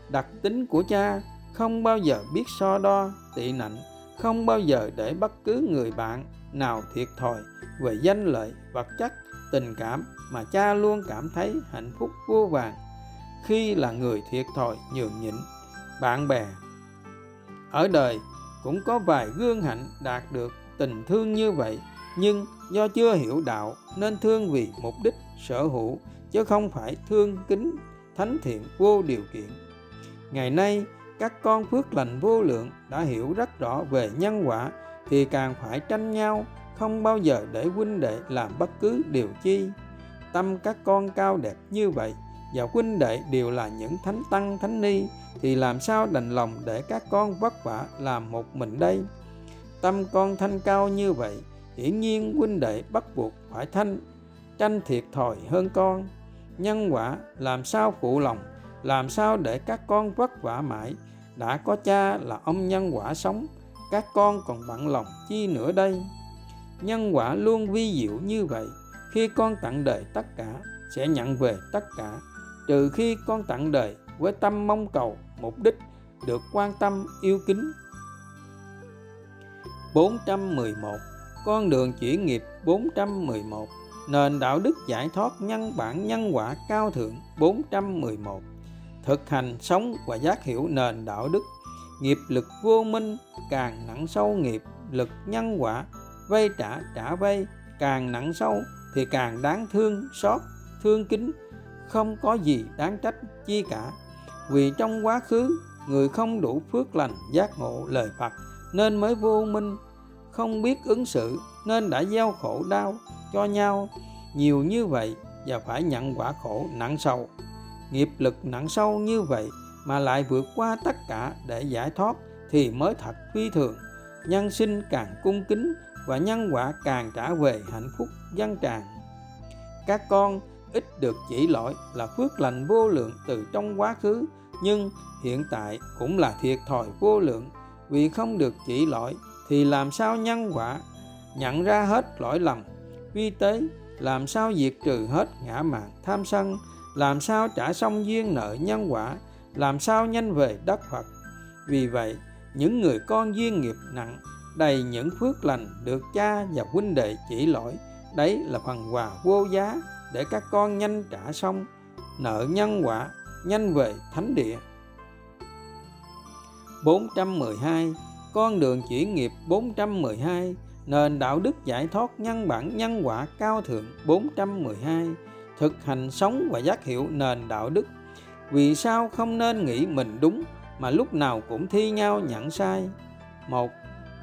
đặc tính của cha, không bao giờ biết so đo, tị nạnh, không bao giờ để bất cứ người bạn nào thiệt thòi về danh lợi, vật chất, tình cảm mà cha luôn cảm thấy hạnh phúc vô vàng khi là người thiệt thòi, nhường nhịn, bạn bè ở đời cũng có vài gương hạnh đạt được tình thương như vậy, nhưng do chưa hiểu đạo nên thương vì mục đích sở hữu, chứ không phải thương kính thánh thiện vô điều kiện. Ngày nay, các con phước lành vô lượng đã hiểu rất rõ về nhân quả, thì càng phải tranh nhau, không bao giờ để huynh đệ làm bất cứ điều chi tâm các con cao đẹp như vậy, và huynh đệ đều là những thánh tăng, thánh ni, thì làm sao đành lòng để các con vất vả làm một mình đây? Tâm con thanh cao như vậy, hiển nhiên huynh đệ bắt buộc phải thanh, tranh thiệt thòi hơn con. Nhân quả, làm sao phụ lòng, làm sao để các con vất vả mãi? Đã có cha là ông nhân quả sống, các con còn bận lòng chi nữa đây? Nhân quả luôn vi diệu như vậy khi con tặng đời tất cả, sẽ nhận về tất cả. Trừ khi con tặng đời với tâm mong cầu, mục đích được quan tâm, yêu kính. 411 con đường chuyển nghiệp 411 nền đạo đức giải thoát nhân bản nhân quả cao thượng 411 thực hành sống và giác hiểu nền đạo đức. Nghiệp lực vô minh, càng nặng sâu nghiệp lực nhân quả vay trả trả vay càng nặng sâu thì càng đáng thương, xót, thương kính. Không có gì đáng trách chi cả. Vì trong quá khứ, người không đủ phước lành giác ngộ lời Phật nên mới vô minh. Không biết ứng xử nên đã gieo khổ đau cho nhau. Nhiều như vậy và phải nhận quả khổ nặng sâu. Nghiệp lực nặng sâu như vậy mà lại vượt qua tất cả để giải thoát thì mới thật phi thường. Nhân sinh càng cung kính và nhân quả càng trả về hạnh phúc dân tràn các con ít được chỉ lỗi là phước lành vô lượng từ trong quá khứ, nhưng hiện tại cũng là thiệt thòi vô lượng. Vì không được chỉ lỗi thì làm sao nhân quả? Nhận ra hết lỗi lầm, vi tế, làm sao diệt trừ hết ngã mạn tham sân? Làm sao trả xong duyên nợ nhân quả? Làm sao nhanh về đất phật? Vì vậy, những người con duyên nghiệp nặng đầy những phước lành được cha và huynh đệ chỉ lỗi. Đấy là phần quà vô giá để các con nhanh trả xong, nợ nhân quả, nhanh về thánh địa. 412 con đường chuyển nghiệp 412 nền đạo đức giải thoát nhân bản nhân quả cao thượng 412 thực hành sống và giác hiệu nền đạo đức. Vì sao không nên nghĩ mình đúng mà lúc nào cũng thi nhau nhận sai? Một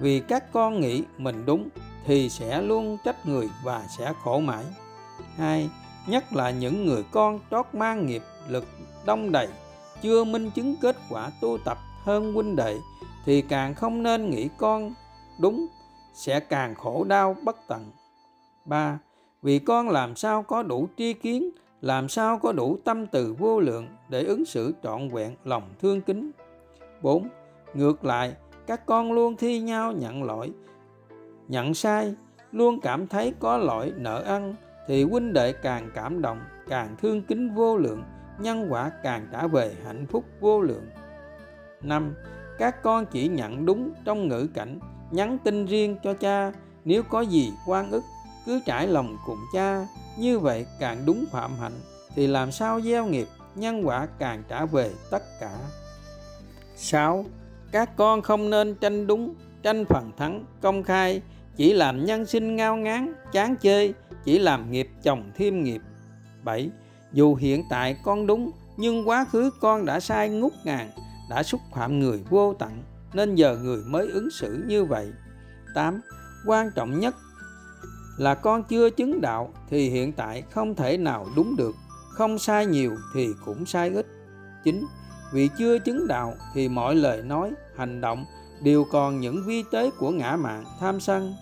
vì các con nghĩ mình đúng thì sẽ luôn trách người và sẽ khổ mãi hai nhất là những người con trót mang nghiệp lực đông đầy chưa minh chứng kết quả tu tập hơn huynh đệ thì càng không nên nghĩ con đúng sẽ càng khổ đau bất tận. ba Vì con làm sao có đủ tri kiến, làm sao có đủ tâm từ vô lượng để ứng xử trọn vẹn lòng thương kính. 4. Ngược lại, các con luôn thi nhau nhận lỗi, nhận sai, luôn cảm thấy có lỗi nợ ăn, thì huynh đệ càng cảm động, càng thương kính vô lượng, nhân quả càng trả về hạnh phúc vô lượng. năm, Các con chỉ nhận đúng trong ngữ cảnh, nhắn tin riêng cho cha nếu có gì quan ức cứ trải lòng cùng cha như vậy càng đúng phạm hạnh thì làm sao gieo nghiệp nhân quả càng trả về tất cả 6. Các con không nên tranh đúng, tranh phần thắng, công khai, chỉ làm nhân sinh ngao ngán, chán chơi, chỉ làm nghiệp chồng thêm nghiệp. 7. Dù hiện tại con đúng, nhưng quá khứ con đã sai ngút ngàn, đã xúc phạm người vô tận, nên giờ người mới ứng xử như vậy 8. Quan trọng nhất là con chưa chứng đạo thì hiện tại không thể nào đúng được không sai nhiều thì cũng sai ít 9 vì chưa chứng đạo thì mọi lời nói, hành động đều còn những vi tế của ngã mạn tham sân.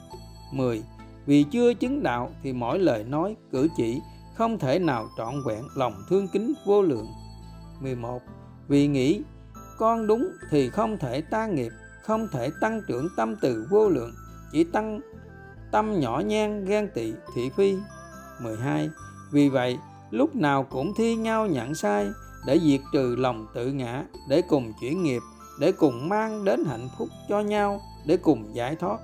10 vì chưa chứng đạo thì mỗi lời nói, cử chỉ không thể nào trọn vẹn lòng thương kính vô lượng. 11 vì nghĩ con đúng thì không thể ta nghiệp, không thể tăng trưởng tâm từ vô lượng, chỉ tăng tâm nhỏ nhen ghen tị thị phi. 12 vì vậy lúc nào cũng thi nhau nhận sai để diệt trừ lòng tự ngã, để cùng chuyển nghiệp, để cùng mang đến hạnh phúc cho nhau, để cùng giải thoát.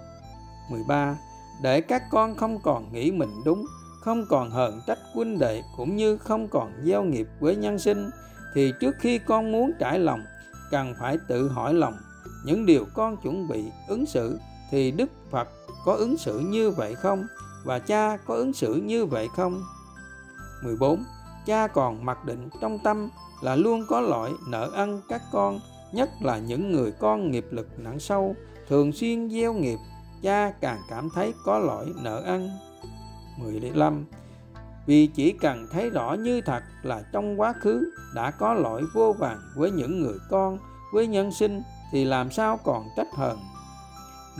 13 để các con không còn nghĩ mình đúng, không còn hờn trách huynh đệ cũng như không còn gieo nghiệp với nhân sinh, thì trước khi con muốn trải lòng, cần phải tự hỏi lòng. Những điều con chuẩn bị ứng xử, thì đức phật có ứng xử như vậy không? Và cha có ứng xử như vậy không? 14 cha còn mặc định trong tâm là luôn có lỗi nợ ăn các con, nhất là những người con nghiệp lực nặng sâu, thường xuyên gieo nghiệp, cha càng cảm thấy có lỗi nợ ăn. 15 vì chỉ cần thấy rõ như thật là trong quá khứ đã có lỗi vô vàng với những người con, với nhân sinh thì làm sao còn trách hờn?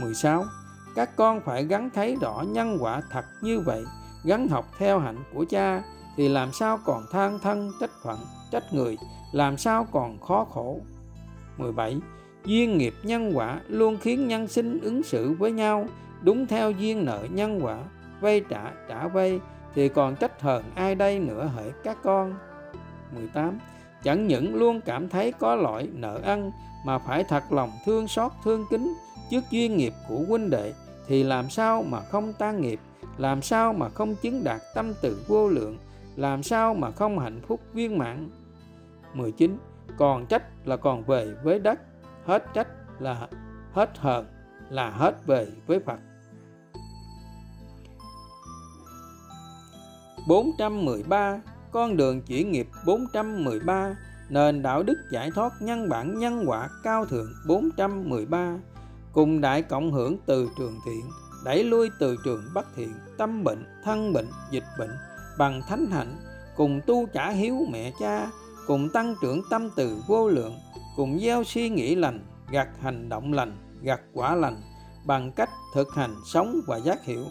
16 các con phải gắn thấy rõ nhân quả thật như vậy gắn học theo hạnh của cha thì làm sao còn than thân trách phận, trách người? Làm sao còn khó khổ? 17 duyên nghiệp nhân quả luôn khiến nhân sinh ứng xử với nhau. Đúng theo duyên nợ nhân quả, vay trả trả vay, thì còn trách hờn ai đây nữa hỡi các con? 18 chẳng những luôn cảm thấy có lỗi, nợ ân mà phải thật lòng thương xót, thương kính trước duyên nghiệp của huynh đệ, thì làm sao mà không tan nghiệp? Làm sao mà không chứng đạt tâm từ vô lượng? Làm sao mà không hạnh phúc viên mãn? 19 còn trách là còn về với đất, hết trách là hết hờn, là hết về với Phật. 413 con đường chuyển nghiệp 413 nền đạo đức giải thoát nhân bản nhân quả cao thượng 413 cùng đại cộng hưởng từ trường thiện, đẩy lui từ trường bất thiện, tâm bệnh, thân bệnh, dịch bệnh bằng thánh hạnh, cùng tu trả hiếu mẹ cha, cùng tăng trưởng tâm từ vô lượng, cùng gieo suy nghĩ lành, gặt hành động lành, gặt quả lành, bằng cách thực hành sống và giác hiểu.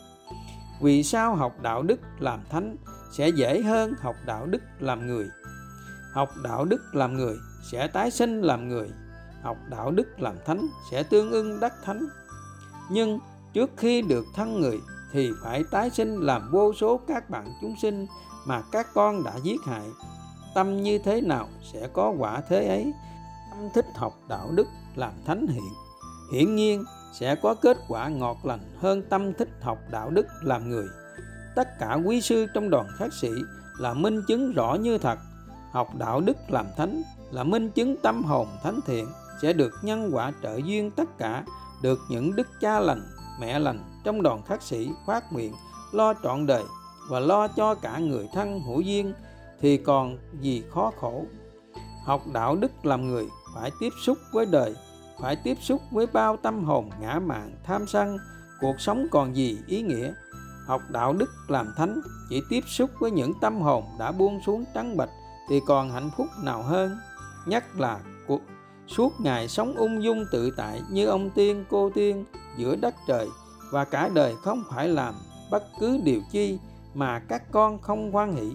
Vì sao học đạo đức làm thánh sẽ dễ hơn học đạo đức làm người? Học đạo đức làm người sẽ tái sinh làm người, học đạo đức làm thánh sẽ tương ưng đắc thánh. Nhưng trước khi được thân người thì phải tái sinh làm vô số các bạn chúng sinh mà các con đã giết hại. Tâm như thế nào sẽ có quả thế ấy? Tâm thích học đạo đức làm thánh hiện hiển nhiên sẽ có kết quả ngọt lành hơn tâm thích học đạo đức làm người. Tất cả quý sư trong đoàn khắc sĩ là minh chứng rõ như thật. Học đạo đức làm thánh là minh chứng tâm hồn thánh thiện sẽ được nhân quả trợ duyên tất cả được những đức cha lành, mẹ lành trong đoàn khắc sĩ phát nguyện, lo trọn đời và lo cho cả người thân hữu duyên thì còn gì khó khổ. Học đạo đức làm người phải tiếp xúc với đời, phải tiếp xúc với bao tâm hồn ngã mạn tham sân, cuộc sống còn gì ý nghĩa. Học đạo đức làm thánh, chỉ tiếp xúc với những tâm hồn đã buông xuống trắng bạch thì còn hạnh phúc nào hơn? Nhất là cuộc, suốt ngày sống ung dung tự tại như ông tiên, cô tiên, giữa đất trời và cả đời không phải làm bất cứ điều chi mà các con không hoan hỷ.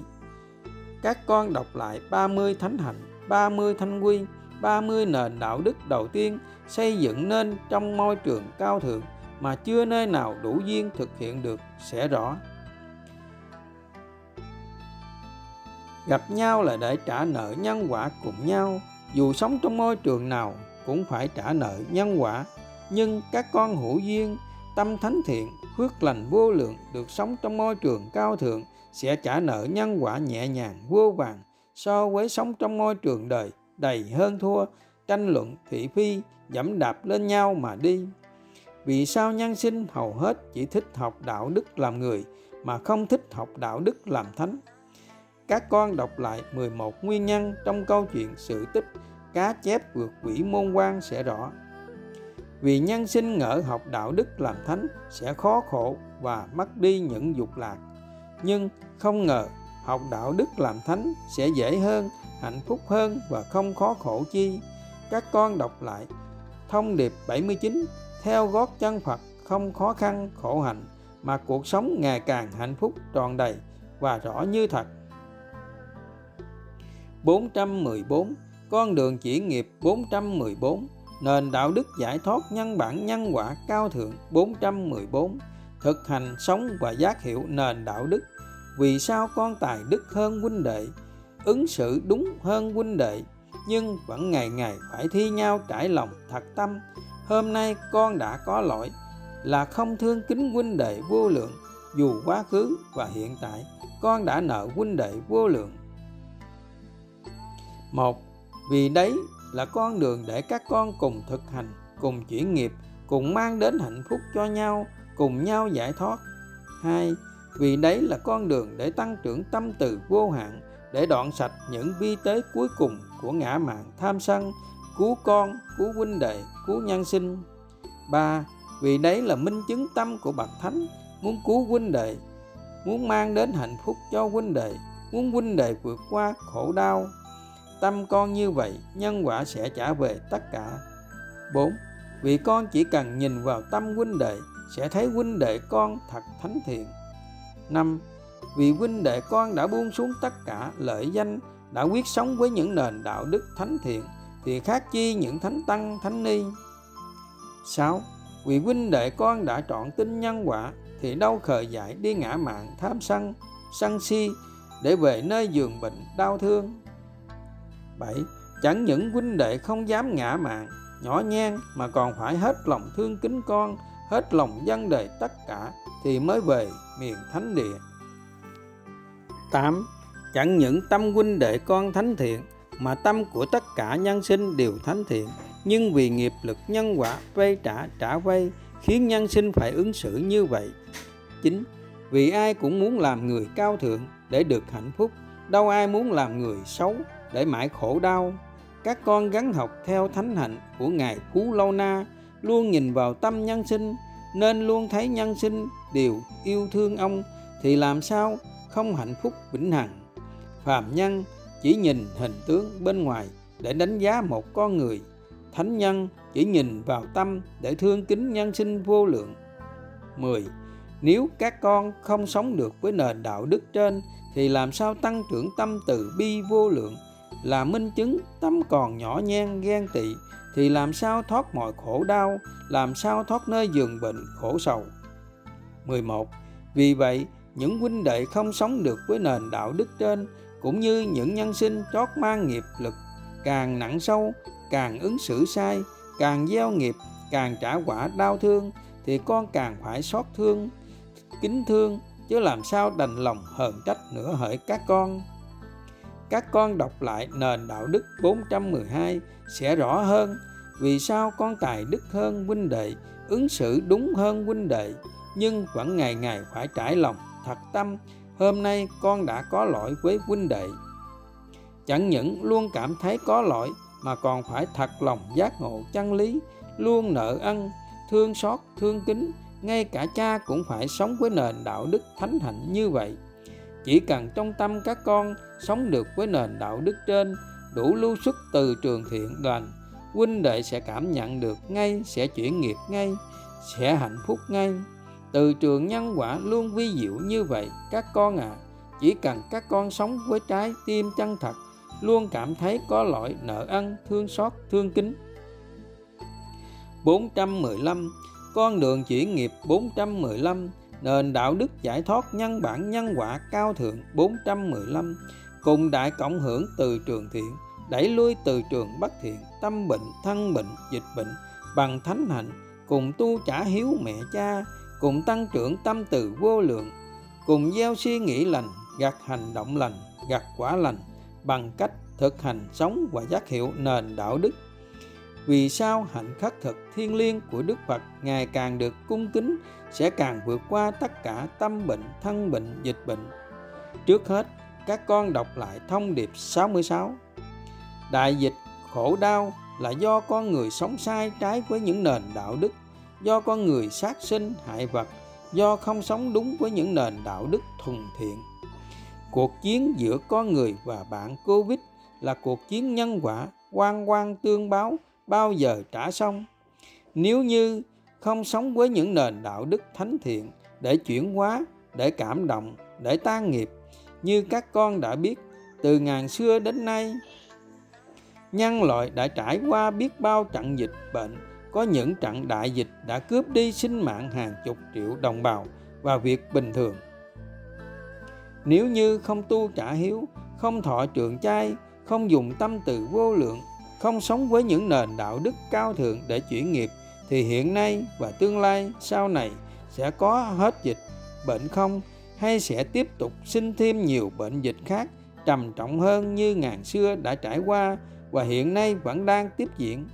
Các con đọc lại 30 thánh hạnh 30 thanh quy 30 nền đạo đức đầu tiên xây dựng nên trong môi trường cao thượng mà chưa nơi nào đủ duyên thực hiện được sẽ rõ. Gặp nhau là để trả nợ nhân quả cùng nhau. Dù sống trong môi trường nào cũng phải trả nợ nhân quả, nhưng các con hữu duyên tâm thánh thiện, phước lành vô lượng, được sống trong môi trường cao thượng, sẽ trả nợ nhân quả nhẹ nhàng, vô vàng. So với sống trong môi trường đời, đầy hơn thua, tranh luận, thị phi, dẫm đạp lên nhau mà đi. Vì sao nhân sinh hầu hết chỉ thích học đạo đức làm người, mà không thích học đạo đức làm thánh? Các con đọc lại 11 nguyên nhân trong câu chuyện sự tích, cá chép vượt quỷ môn quan sẽ rõ vì nhân sinh ngỡ học đạo đức làm thánh sẽ khó khổ và mất đi những dục lạc. Nhưng không ngờ học đạo đức làm thánh sẽ dễ hơn, hạnh phúc hơn và không khó khổ chi. Các con đọc lại thông điệp 79 theo gót chân Phật không khó khăn, khổ hạnh, mà cuộc sống ngày càng hạnh phúc tròn đầy và rõ như thật. 414 con đường chỉ nghiệp 414 nền đạo đức giải thoát nhân bản nhân quả cao thượng 414 thực hành sống và giác hiệu nền đạo đức. Vì sao con tài đức hơn huynh đệ, ứng xử đúng hơn huynh đệ, nhưng vẫn ngày ngày phải thi nhau trải lòng thật tâm? Hôm nay con đã có lỗi, là không thương kính huynh đệ vô lượng, dù quá khứ và hiện tại, con đã nợ huynh đệ vô lượng. Một, vì đấy là con đường để các con cùng thực hành cùng chuyển nghiệp cùng mang đến hạnh phúc cho nhau cùng nhau giải thoát. Hai vì đấy là con đường để tăng trưởng tâm từ vô hạn để đoạn sạch những vi tế cuối cùng của ngã mạng, tham sân cứu con cứu huynh đệ cứu nhân sinh. Ba vì đấy là minh chứng tâm của bậc thánh muốn cứu huynh đệ muốn mang đến hạnh phúc cho huynh đệ muốn huynh đệ vượt qua khổ đau tâm con như vậy, nhân quả sẽ trả về tất cả 4. Vì con chỉ cần nhìn vào tâm huynh đệ, sẽ thấy huynh đệ con thật thánh thiện 5. Vì huynh đệ con đã buông xuống tất cả lợi danh, đã quyết sống với những nền đạo đức thánh thiện, thì khác chi những thánh tăng, thánh ni 6. Vì huynh đệ con đã trọn tin nhân quả, thì đâu khờ dại đi ngã mạng tham sân sân si, để về nơi giường bệnh đau thương 7. Chẳng những huynh đệ không dám ngã mạng, nhỏ nhen mà còn phải hết lòng thương kính con, hết lòng dân đời tất cả thì mới về miền thánh địa. 8. Chẳng những tâm huynh đệ con thánh thiện mà tâm của tất cả nhân sinh đều thánh thiện, nhưng vì nghiệp lực nhân quả vay trả trả vay khiến nhân sinh phải ứng xử như vậy. 9. Vì ai cũng muốn làm người cao thượng để được hạnh phúc, đâu ai muốn làm người xấu để mãi khổ đau, các con gắn học theo thánh hạnh của ngài cú lâu na, luôn nhìn vào tâm nhân sinh, nên luôn thấy nhân sinh đều yêu thương ông, thì làm sao không hạnh phúc vĩnh hằng phàm nhân chỉ nhìn hình tướng bên ngoài để đánh giá một con người, thánh nhân chỉ nhìn vào tâm để thương kính nhân sinh vô lượng 10. Nếu các con không sống được với nền đạo đức trên, thì làm sao tăng trưởng tâm từ bi vô lượng là minh chứng tâm còn nhỏ nhen ghen tị thì làm sao thoát mọi khổ đau, làm sao thoát nơi giường bệnh khổ sầu. 11. Vì vậy, những huynh đệ không sống được với nền đạo đức trên cũng như những nhân sinh trót mang nghiệp lực càng nặng sâu, càng ứng xử sai, càng gieo nghiệp, càng trả quả đau thương thì con càng phải xót thương, kính thương chứ làm sao đành lòng hờn trách nữa hỡi các con các con đọc lại nền đạo đức 412 sẽ rõ hơn vì sao con tài đức hơn huynh đệ, ứng xử đúng hơn huynh đệ, nhưng vẫn ngày ngày phải trải lòng thật tâm, hôm nay con đã có lỗi với huynh đệ. Chẳng những luôn cảm thấy có lỗi mà còn phải thật lòng giác ngộ chân lý, luôn nợ ân, thương xót, thương kính, ngay cả cha cũng phải sống với nền đạo đức thánh hạnh như vậy chỉ cần trong tâm các con sống được với nền đạo đức trên, đủ lưu xuất từ trường thiện lành, huynh đệ sẽ cảm nhận được ngay, sẽ chuyển nghiệp ngay, sẽ hạnh phúc ngay. Từ trường nhân quả luôn vi diệu như vậy, các con à chỉ cần các con sống với trái tim chân thật, luôn cảm thấy có lỗi, nợ ân, thương xót, thương kính. 415 con đường chuyển nghiệp 415 nền đạo đức giải thoát nhân bản nhân quả cao thượng 415 cùng đại cộng hưởng từ trường thiện, đẩy lui từ trường bất thiện, tâm bệnh, thân bệnh, dịch bệnh, bằng thánh hạnh, cùng tu trả hiếu mẹ cha, cùng tăng trưởng tâm từ vô lượng, cùng gieo suy nghĩ lành, gặt hành động lành, gặt quả lành, bằng cách thực hành sống và giác hiệu nền đạo đức vì sao hạnh khắc thực thiên liêng của Đức Phật ngày càng được cung kính sẽ càng vượt qua tất cả tâm bệnh, thân bệnh, dịch bệnh. Trước hết, các con đọc lại thông điệp 66. Đại dịch khổ đau là do con người sống sai trái với những nền đạo đức, do con người sát sinh hại vật, do không sống đúng với những nền đạo đức thuần thiện cuộc chiến giữa con người và bạn covid là cuộc chiến nhân quả quan quan tương báo bao giờ trả xong. Nếu như không sống với những nền đạo đức thánh thiện để chuyển hóa, để cảm động, để tan nghiệp, như các con đã biết từ ngàn xưa đến nay, nhân loại đã trải qua biết bao trận dịch bệnh, có những trận đại dịch đã cướp đi sinh mạng hàng chục triệu đồng bào và việc bình thường. Nếu như không tu trả hiếu, không thọ trường chay không dùng tâm từ vô lượng không sống với những nền đạo đức cao thượng để chuyển nghiệp, thì hiện nay và tương lai sau này sẽ có hết dịch, bệnh không hay sẽ tiếp tục sinh thêm nhiều bệnh dịch khác trầm trọng hơn như ngàn xưa đã trải qua và hiện nay vẫn đang tiếp diễn.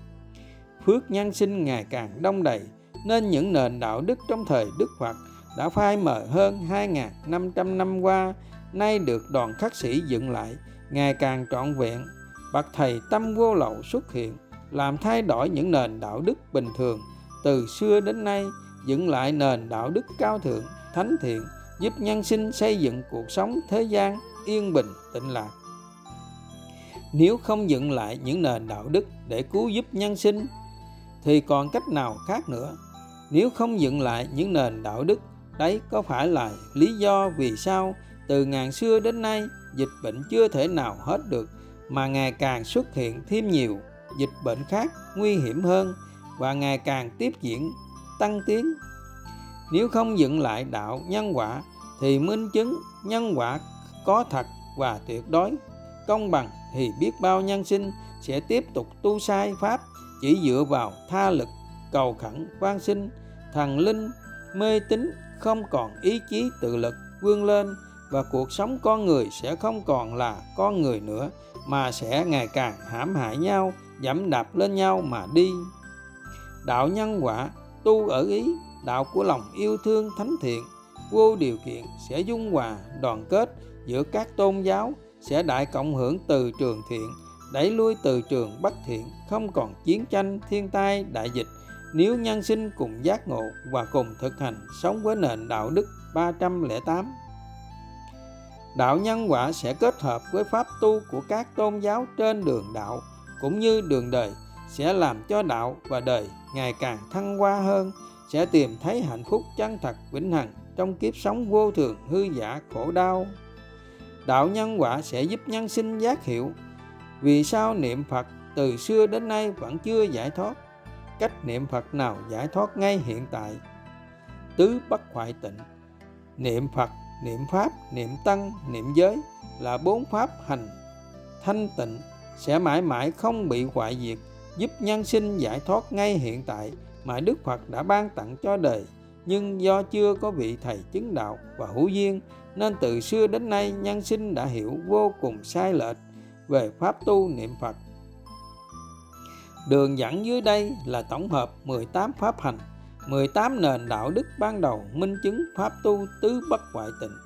Phước nhân sinh ngày càng đông đầy, nên những nền đạo đức trong thời Đức Phật đã phai mờ hơn 2.500 năm qua, nay được đoàn khắc sĩ dựng lại ngày càng trọn vẹn. Bậc thầy tâm vô lậu xuất hiện, làm thay đổi những nền đạo đức bình thường. Từ xưa đến nay, dựng lại nền đạo đức cao thượng, thánh thiện, giúp nhân sinh xây dựng cuộc sống thế gian yên bình tịnh lạc nếu không dựng lại những nền đạo đức để cứu giúp nhân sinh, thì còn cách nào khác nữa? Nếu không dựng lại những nền đạo đức, đấy có phải là lý do vì sao từ ngàn xưa đến nay dịch bệnh chưa thể nào hết được? Mà ngày càng xuất hiện thêm nhiều, dịch bệnh khác nguy hiểm hơn và ngày càng tiếp diễn, tăng tiến. Nếu không dựng lại đạo nhân quả thì minh chứng nhân quả có thật và tuyệt đối. Công bằng thì biết bao nhân sinh sẽ tiếp tục tu sai pháp chỉ dựa vào tha lực, cầu khẩn, van sinh thần linh, mê tín không còn ý chí tự lực vươn lên và cuộc sống con người sẽ không còn là con người nữa mà sẽ ngày càng hãm hại nhau, dẫm đạp lên nhau mà đi. Đạo nhân quả, tu ở ý, đạo của lòng yêu thương thánh thiện, vô điều kiện sẽ dung hòa đoàn kết giữa các tôn giáo, sẽ đại cộng hưởng từ trường thiện, đẩy lui từ trường bất thiện, không còn chiến tranh, thiên tai, đại dịch. Nếu nhân sinh cùng giác ngộ và cùng thực hành sống với nền đạo đức 308 đạo nhân quả sẽ kết hợp với pháp tu của các tôn giáo trên đường đạo cũng như đường đời, sẽ làm cho đạo và đời ngày càng thăng hoa hơn, sẽ tìm thấy hạnh phúc chân thật vĩnh hằng trong kiếp sống vô thường, hư giả, khổ đau. Đạo nhân quả sẽ giúp nhân sinh giác hiểu vì sao niệm phật từ xưa đến nay vẫn chưa giải thoát? Cách niệm phật nào giải thoát ngay hiện tại? Tứ bất hoại tịnh. Niệm phật niệm pháp niệm tăng niệm giới là bốn pháp hành. Thanh tịnh sẽ mãi mãi không bị hoại diệt giúp nhân sinh giải thoát ngay hiện tại mà đức phật đã ban tặng cho đời. Nhưng do chưa có vị thầy chứng đạo và hữu duyên nên từ xưa đến nay nhân sinh đã hiểu vô cùng sai lệch về pháp tu niệm Phật. Đường dẫn dưới đây là tổng hợp 18 pháp hành, 18 nền đạo đức ban đầu minh chứng pháp tu tứ bất hoại tịnh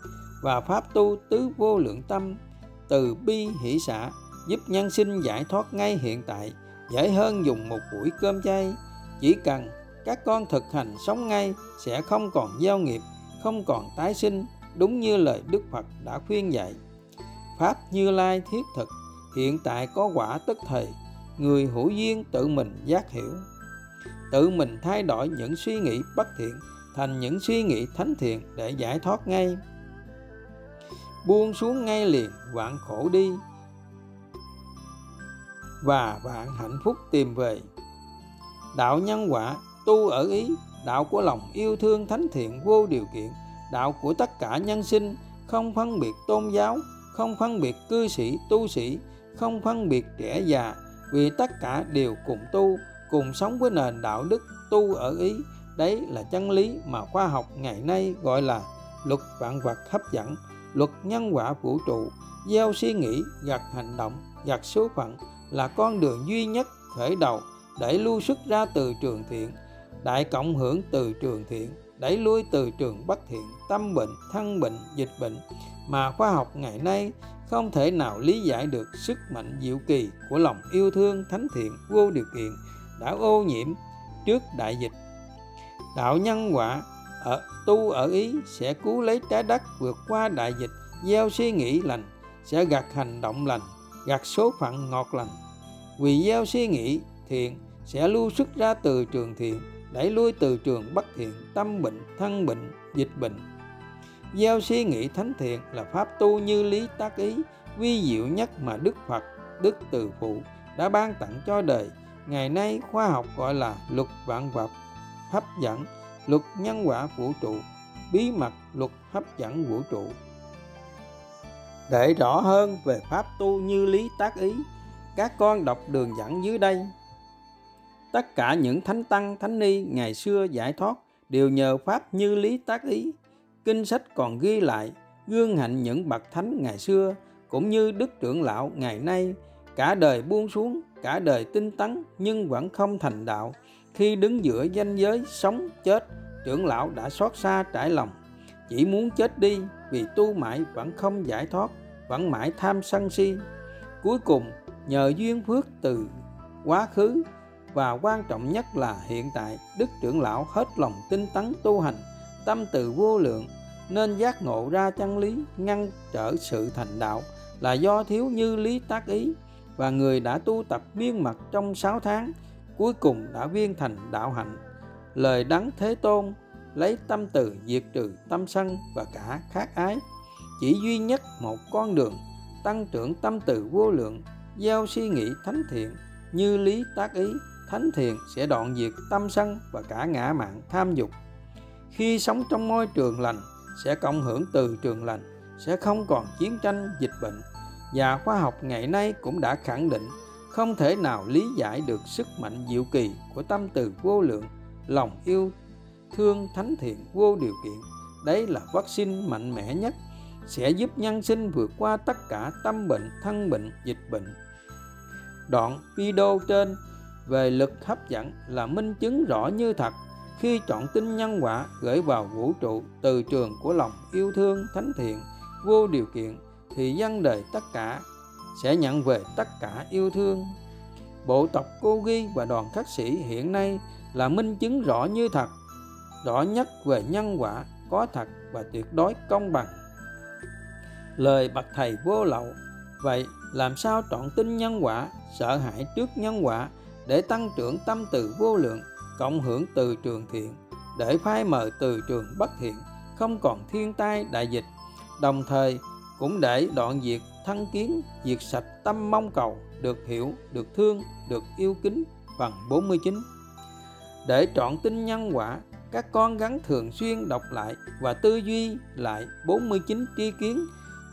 và pháp tu tứ vô lượng tâm từ bi hỷ xã giúp nhân sinh giải thoát ngay hiện tại, dễ hơn dùng một buổi cơm chay. Chỉ cần các con thực hành sống ngay sẽ không còn giao nghiệp, không còn tái sinh, đúng như lời đức phật đã khuyên dạy. Pháp như lai thiết thực hiện tại có quả tức thời, người hữu duyên tự mình giác hiểu tự mình thay đổi những suy nghĩ bất thiện thành những suy nghĩ thánh thiện để giải thoát ngay. Buông xuống ngay liền, vạn khổ đi. Và vạn hạnh phúc tìm về. Đạo nhân quả, tu ở ý, đạo của lòng yêu thương thánh thiện vô điều kiện, đạo của tất cả nhân sinh, không phân biệt tôn giáo, không phân biệt cư sĩ, tu sĩ, không phân biệt trẻ già, vì tất cả đều cùng tu cùng sống với nền đạo đức tu ở ý. Đấy là chân lý mà khoa học ngày nay gọi là luật vạn vật hấp dẫn, luật nhân quả vũ trụ. Gieo suy nghĩ gặt hành động gặt số phận là con đường duy nhất, khởi đầu, để lưu xuất ra từ trường thiện. Đại cộng hưởng từ trường thiện, đẩy lui từ trường bất thiện, tâm bệnh, thân bệnh, dịch bệnh. Mà khoa học ngày nay không thể nào lý giải được sức mạnh diệu kỳ của lòng yêu thương thánh thiện vô điều kiện đã ô nhiễm trước đại dịch. Đạo nhân quả ở, tu ở ý sẽ cứu lấy trái đất vượt qua đại dịch, gieo suy nghĩ lành, sẽ gặt hành động lành, gặt số phận ngọt lành. Vì gieo suy nghĩ thiện, sẽ lưu xuất ra từ trường thiện, đẩy lui từ trường bất thiện, tâm bệnh, thân bệnh, dịch bệnh. Gieo suy nghĩ thánh thiện là pháp tu như lý tác ý, vi diệu nhất mà đức phật, đức từ phụ đã ban tặng cho đời ngày nay khoa học gọi là luật vạn vật, hấp dẫn, luật nhân quả vũ trụ, bí mật luật hấp dẫn vũ trụ. Để rõ hơn về pháp tu như lý tác ý, các con đọc đường dẫn dưới đây. Tất cả những thánh tăng, thánh ni ngày xưa giải thoát đều nhờ pháp như lý tác ý. Kinh sách còn ghi lại, gương hạnh những bậc thánh ngày xưa cũng như đức trưởng lão ngày nay cả đời buông xuống, cả đời tinh tấn, nhưng vẫn không thành đạo. Khi đứng giữa danh giới sống chết, trưởng lão đã xót xa trải lòng. Chỉ muốn chết đi vì tu mãi vẫn không giải thoát, vẫn mãi tham sân si. Cuối cùng, nhờ duyên phước từ quá khứ, và quan trọng nhất là hiện tại, đức trưởng lão hết lòng tinh tấn tu hành, tâm từ vô lượng, nên giác ngộ ra chân lý, ngăn trở sự thành đạo là do thiếu như lý tác ý và người đã tu tập miên mật trong 6 tháng, cuối cùng đã viên thành đạo hạnh. Lời đắng thế tôn lấy tâm từ diệt trừ tâm sân và cả khát ái. Chỉ duy nhất một con đường, tăng trưởng tâm từ vô lượng, gieo suy nghĩ thánh thiện, như lý tác ý, thánh thiện sẽ đoạn diệt tâm sân và cả ngã mạng tham dục. Khi sống trong môi trường lành, sẽ cộng hưởng từ trường lành, sẽ không còn chiến tranh, dịch bệnh và khoa học ngày nay cũng đã khẳng định không thể nào lý giải được sức mạnh diệu kỳ của tâm từ vô lượng, lòng yêu, thương thánh thiện vô điều kiện. Đấy là vaccine mạnh mẽ nhất, sẽ giúp nhân sinh vượt qua tất cả tâm bệnh, thân bệnh, dịch bệnh. Đoạn video trên về lực hấp dẫn là minh chứng rõ như thật khi chọn tin nhân quả gửi vào vũ trụ từ trường của lòng yêu thương thánh thiện vô điều kiện thì dân đời tất cả sẽ nhận về tất cả yêu thương. Bộ tộc cô ghi và đoàn khắc sĩ hiện nay là minh chứng rõ như thật, rõ nhất về nhân quả có thật và tuyệt đối công bằng. Lời bậc thầy vô lậu, vậy làm sao trọn tin nhân quả, sợ hãi trước nhân quả để tăng trưởng tâm từ vô lượng, cộng hưởng từ trường thiện, để phai mờ từ trường bất thiện, không còn thiên tai đại dịch. Đồng thời cũng để đoạn diệt thân kiến diệt sạch tâm mong cầu, được hiểu, được thương, được yêu kính bằng 49 để trọn tin nhân quả, các con gắn thường xuyên đọc lại và tư duy lại 49 tri kiến,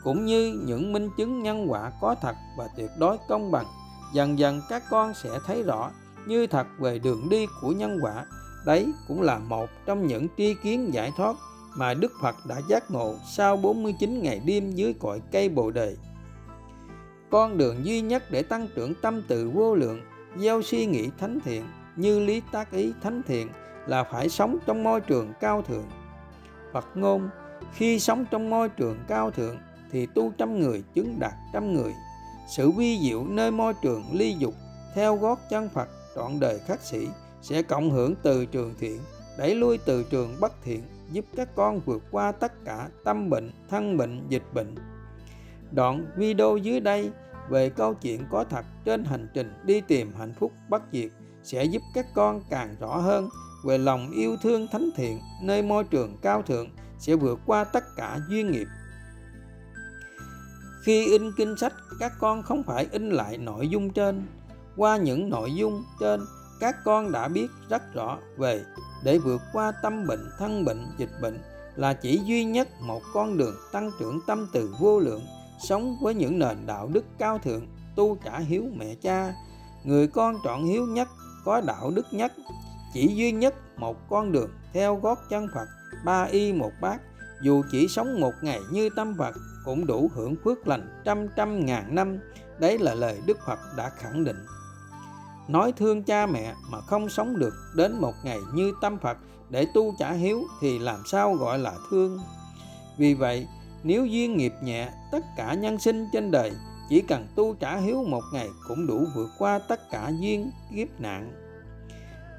cũng như những minh chứng nhân quả có thật và tuyệt đối công bằng. Dần dần các con sẽ thấy rõ như thật về đường đi của nhân quả. Đấy cũng là một trong những tri kiến giải thoát mà Đức Phật đã giác ngộ sau 49 ngày đêm dưới cội cây Bồ đề. Con đường duy nhất để tăng trưởng tâm từ vô lượng, gieo suy nghĩ thánh thiện như lý tác ý thánh thiện là phải sống trong môi trường cao thượng. Phật ngôn, khi sống trong môi trường cao thượng thì tu trăm người chứng đạt trăm người. Sự vi diệu nơi môi trường ly dục theo gót chân Phật trọn đời khắc sĩ sẽ cộng hưởng từ trường thiện, đẩy lui từ trường bất thiện, giúp các con vượt qua tất cả tâm bệnh, thân bệnh, dịch bệnh. Đoạn video dưới đây về câu chuyện có thật trên hành trình đi tìm hạnh phúc bất diệt sẽ giúp các con càng rõ hơn về lòng yêu thương thánh thiện nơi môi trường cao thượng sẽ vượt qua tất cả duyên nghiệp. Khi in kinh sách, các con không phải in lại nội dung trên. Qua những nội dung trên, các con đã biết rất rõ về để vượt qua tâm bệnh, thân bệnh, dịch bệnh là chỉ duy nhất một con đường tăng trưởng tâm từ vô lượng, sống với những nền đạo đức cao thượng, tu trả hiếu mẹ cha. Người con chọn hiếu nhất, có đạo đức nhất, chỉ duy nhất một con đường theo gót chân Phật, ba y một bát, dù chỉ sống một ngày như tâm Phật cũng đủ hưởng phước lành trăm trăm ngàn năm. Đấy là lời Đức Phật đã khẳng định nói thương cha mẹ mà không sống được đến một ngày như tâm Phật để tu trả hiếu thì làm sao gọi là thương. Vì vậy, nếu duyên nghiệp nhẹ, tất cả nhân sinh trên đời chỉ cần tu trả hiếu một ngày cũng đủ vượt qua tất cả duyên kiếp nạn.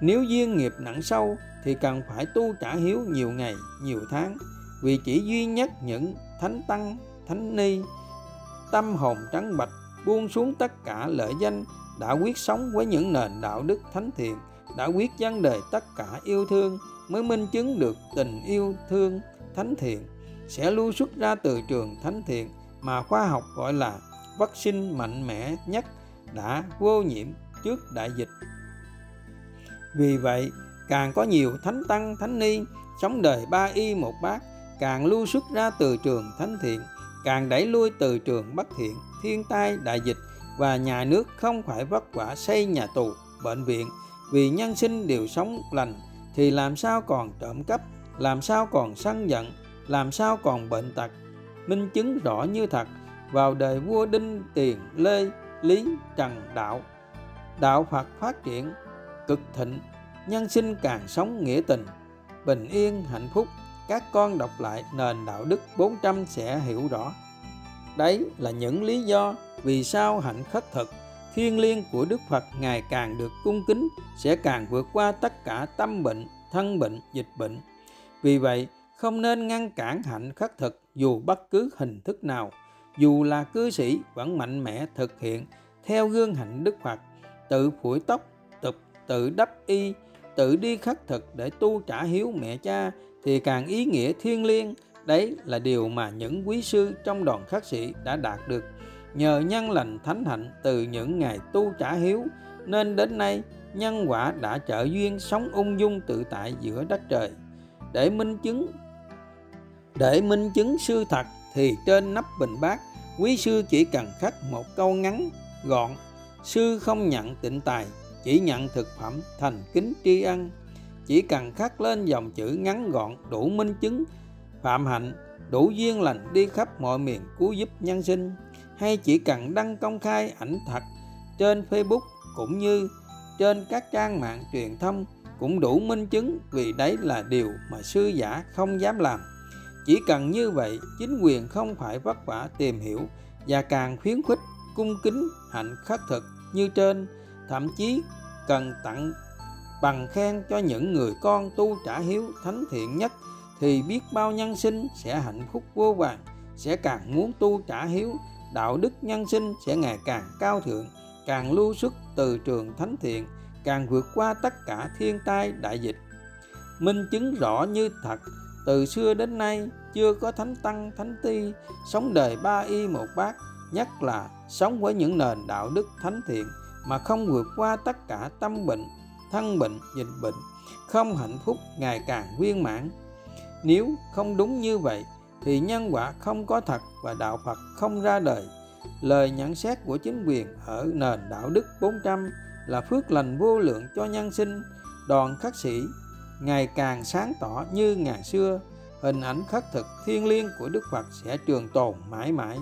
nếu duyên nghiệp nặng sâu thì cần phải tu trả hiếu nhiều ngày nhiều tháng vì chỉ duy nhất những thánh tăng thánh ni tâm hồn trắng bạch buông xuống tất cả lợi danh đã quyết sống với những nền đạo đức thánh thiện, đã quyết vấn đời tất cả yêu thương, mới minh chứng được tình yêu thương thánh thiện. Sẽ lưu xuất ra từ trường thánh thiện mà khoa học gọi là vaccine mạnh mẽ nhất đã vô nhiễm trước đại dịch. Vì vậy, càng có nhiều thánh tăng, thánh ni, sống đời ba y một bát, càng lưu xuất ra từ trường thánh thiện, càng đẩy lui từ trường bất thiện, thiên tai đại dịch và nhà nước không phải vất vả xây nhà tù, bệnh viện vì nhân sinh đều sống lành thì làm sao còn trộm cắp, làm sao còn sân giận, làm sao còn bệnh tật? Minh chứng rõ như thật, vào đời vua đinh tiền lê lý trần đạo đạo phật phát triển cực thịnh, nhân sinh càng sống nghĩa tình, bình yên, hạnh phúc. Các con đọc lại nền đạo đức 400 sẽ hiểu rõ. Đấy là những lý do vì sao hạnh khất thực thiên liêng của Đức Phật ngày càng được cung kính sẽ càng vượt qua tất cả tâm bệnh, thân bệnh, dịch bệnh. Vì vậy, không nên ngăn cản hạnh khất thực dù bất cứ hình thức nào, dù là cư sĩ vẫn mạnh mẽ thực hiện theo gương hạnh Đức Phật, tự phủi tóc, tục, tự đắp y, tự đi khất thực để tu trả hiếu mẹ cha thì càng ý nghĩa thiêng liêng. Đấy là điều mà những quý sư trong đoàn khất sĩ đã đạt được nhờ nhân lành thánh hạnh từ những ngày tu trả hiếu, nên đến nay nhân quả đã trợ duyên sống ung dung tự tại giữa đất trời. Để minh chứng, để minh chứng sư thật thì trên nắp bình bát, quý sư chỉ cần khắc một câu ngắn, gọn, sư không nhận tịnh tài, chỉ nhận thực phẩm thành kính tri ân. Chỉ cần khắc lên dòng chữ ngắn gọn đủ minh chứng, phạm hạnh, đủ duyên lành đi khắp mọi miền cứu giúp nhân sinh hay chỉ cần đăng công khai ảnh thật trên Facebook cũng như trên các trang mạng truyền thông cũng đủ minh chứng vì đấy là điều mà sư giả không dám làm. Chỉ cần như vậy, chính quyền không phải vất vả tìm hiểu và càng khuyến khích cung kính hạnh khất thực như trên, thậm chí cần tặng bằng khen cho những người con tu trả hiếu thánh thiện nhất thì biết bao nhân sinh sẽ hạnh phúc vô vàng, sẽ càng muốn tu trả hiếu đạo đức nhân sinh sẽ ngày càng cao thượng, càng lưu xuất từ trường thánh thiện, càng vượt qua tất cả thiên tai, đại dịch. Minh chứng rõ như thật, từ xưa đến nay chưa có thánh tăng, thánh ti, sống đời ba y một bát, nhất là sống với những nền đạo đức thánh thiện mà không vượt qua tất cả tâm bệnh, thân bệnh, dịch bệnh, không hạnh phúc ngày càng viên mãn. Nếu không đúng như vậy thì nhân quả không có thật và đạo Phật không ra đời. Lời nhận xét của chính quyền ở nền đạo đức 400 là phước lành vô lượng cho nhân sinh, đoàn khắc sĩ ngày càng sáng tỏ như ngày xưa, hình ảnh khắc thực thiên liêng của Đức Phật sẽ trường tồn mãi mãi.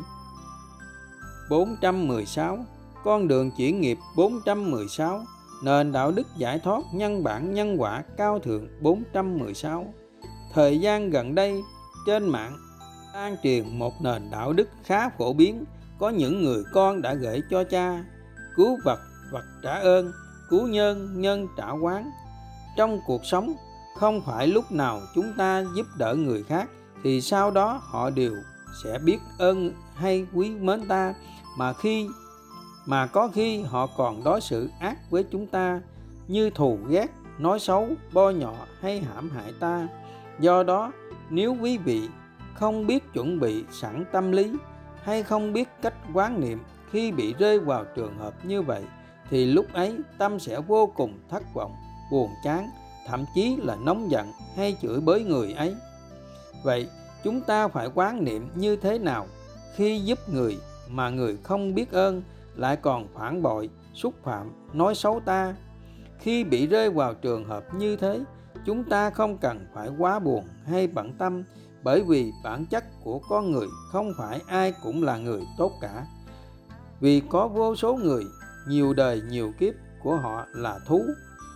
416 Con đường chuyển nghiệp 416 Nền đạo đức giải thoát nhân bản nhân quả cao thượng 416 Thời gian gần đây trên mạng lan truyền một nền đạo đức khá phổ biến, có những người con đã gửi cho cha, cứu vật vật trả ơn, cứu nhân nhân trả quán. Trong cuộc sống, không phải lúc nào chúng ta giúp đỡ người khác, thì sau đó họ đều sẽ biết ơn hay quý mến ta. Mà khi, mà có khi họ còn đối xử ác với chúng ta, như thù ghét, nói xấu, bo nhọ hay hãm hại ta. Do đó, nếu quý vị không biết chuẩn bị sẵn tâm lý hay không biết cách quán niệm khi bị rơi vào trường hợp như vậy, thì lúc ấy tâm sẽ vô cùng thất vọng, buồn chán, thậm chí là nóng giận hay chửi bới người ấy. Vậy chúng ta phải quán niệm như thế nào? Khi giúp người mà người không biết ơn, lại còn phản bội, xúc phạm, nói xấu ta. Khi bị rơi vào trường hợp như thế, chúng ta không cần phải quá buồn hay bận tâm bởi vì bản chất của con người không phải ai cũng là người tốt cả. Vì có vô số người, nhiều đời nhiều kiếp của họ là thú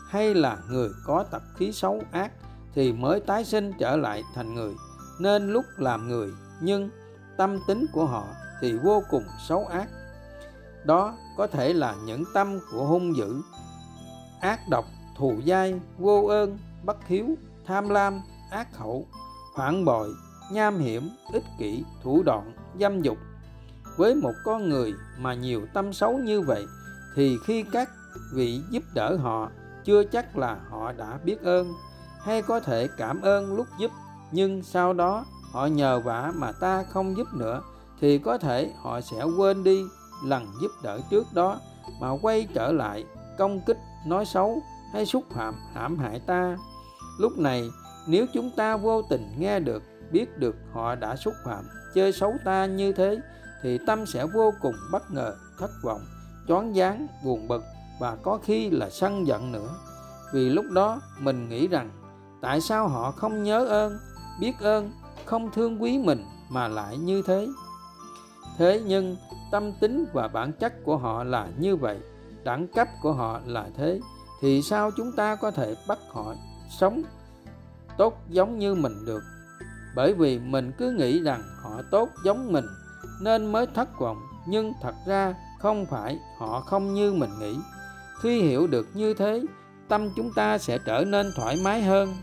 hay là người có tập khí xấu ác thì mới tái sinh trở lại thành người. Nên lúc làm người, nhưng tâm tính của họ thì vô cùng xấu ác. Đó có thể là những tâm của hung dữ, ác độc, thù dai, vô ơn, bất hiếu, tham lam, ác khẩu phản bội, nham hiểm, ích kỷ, thủ đoạn, dâm dục. Với một con người mà nhiều tâm xấu như vậy, thì khi các vị giúp đỡ họ, chưa chắc là họ đã biết ơn, hay có thể cảm ơn lúc giúp. Nhưng sau đó, họ nhờ vả mà ta không giúp nữa, thì có thể họ sẽ quên đi lần giúp đỡ trước đó, mà quay trở lại công kích, nói xấu hay xúc phạm, hãm hại ta. Lúc này nếu chúng ta vô tình nghe được, biết được họ đã xúc phạm, chơi xấu ta như thế, thì tâm sẽ vô cùng bất ngờ, thất vọng, choáng váng, buồn bực và có khi là sân giận nữa. Vì lúc đó mình nghĩ rằng, tại sao họ không nhớ ơn, biết ơn, không thương quý mình mà lại như thế? Thế nhưng tâm tính và bản chất của họ là như vậy, đẳng cấp của họ là thế, thì sao chúng ta có thể bắt họ sống tốt giống như mình được. Bởi vì mình cứ nghĩ rằng họ tốt giống mình, nên mới thất vọng. Nhưng thật ra không phải họ không như mình nghĩ. Khi hiểu được như thế, tâm chúng ta sẽ trở nên thoải mái hơn.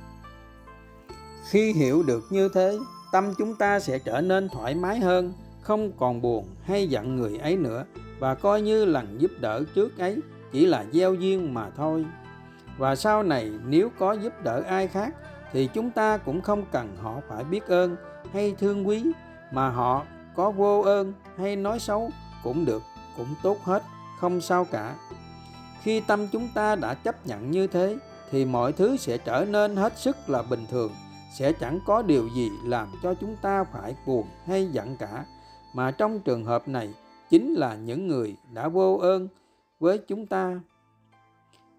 Khi hiểu được như thế, tâm chúng ta sẽ trở nên thoải mái hơn, không còn buồn hay giận người ấy nữa, và coi như lần giúp đỡ trước ấy chỉ là gieo duyên mà thôi. Và sau này, nếu có giúp đỡ ai khác thì chúng ta cũng không cần họ phải biết ơn hay thương quý, mà họ có vô ơn hay nói xấu cũng được, cũng tốt hết, không sao cả. Khi tâm chúng ta đã chấp nhận như thế, thì mọi thứ sẽ trở nên hết sức là bình thường, sẽ chẳng có điều gì làm cho chúng ta phải buồn hay giận cả. Mà trong trường hợp này, chính là những người đã vô ơn với chúng ta.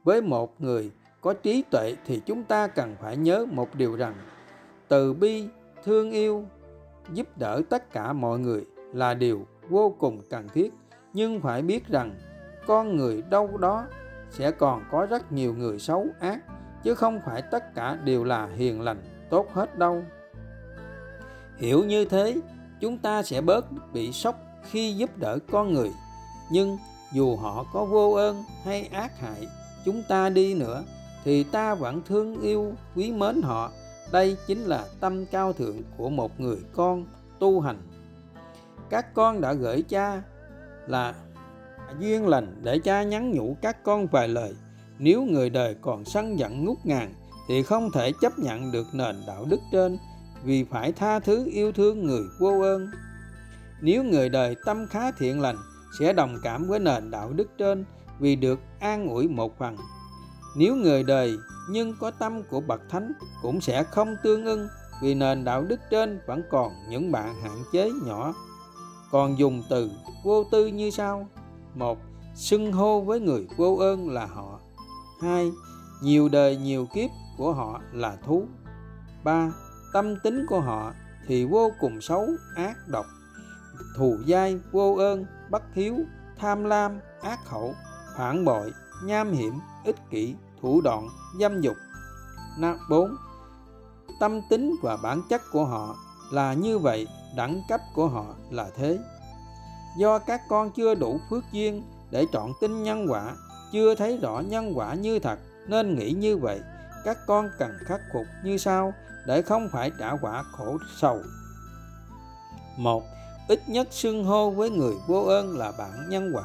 Với một người có trí tuệ thì chúng ta cần phải nhớ một điều rằng, từ bi, thương yêu, giúp đỡ tất cả mọi người là điều vô cùng cần thiết. Nhưng phải biết rằng, con người đâu đó sẽ còn có rất nhiều người xấu ác, chứ không phải tất cả đều là hiền lành, tốt hết đâu. Hiểu như thế, chúng ta sẽ bớt bị sốc khi giúp đỡ con người. Nhưng dù họ có vô ơn hay ác hại, chúng ta đi nữa thì ta vẫn thương yêu quý mến họ. Đây chính là tâm cao thượng của một người con tu hành. Các con đã gửi cha là duyên lành để cha nhắn nhủ các con vài lời. Nếu người đời còn sân giận ngút ngàn thì không thể chấp nhận được nền đạo đức trên, vì phải tha thứ yêu thương người vô ơn. Nếu người đời tâm khá thiện lành, sẽ đồng cảm với nền đạo đức trên, vì được an ủi một phần nếu người đời nhưng có tâm của bậc thánh cũng sẽ không tương ưng vì nền đạo đức trên vẫn còn những bạn hạn chế nhỏ. Còn dùng từ vô tư như sau. Một, xưng hô với người vô ơn là họ. Hai, nhiều đời nhiều kiếp của họ là thú. Ba, tâm tính của họ thì vô cùng xấu, ác độc. Thù dai, vô ơn, bất hiếu, tham lam, ác khẩu, phản bội, nham hiểm ích kỷ thủ đoạn dâm dục 4. Tâm tính và bản chất của họ là như vậy, đẳng cấp của họ là thế. Do các con chưa đủ phước duyên để chọn tin nhân quả, chưa thấy rõ nhân quả như thật nên nghĩ như vậy. Các con cần khắc phục như sau để không phải trả quả khổ sầu. một Ít nhất xưng hô với người vô ơn là bạn nhân quả.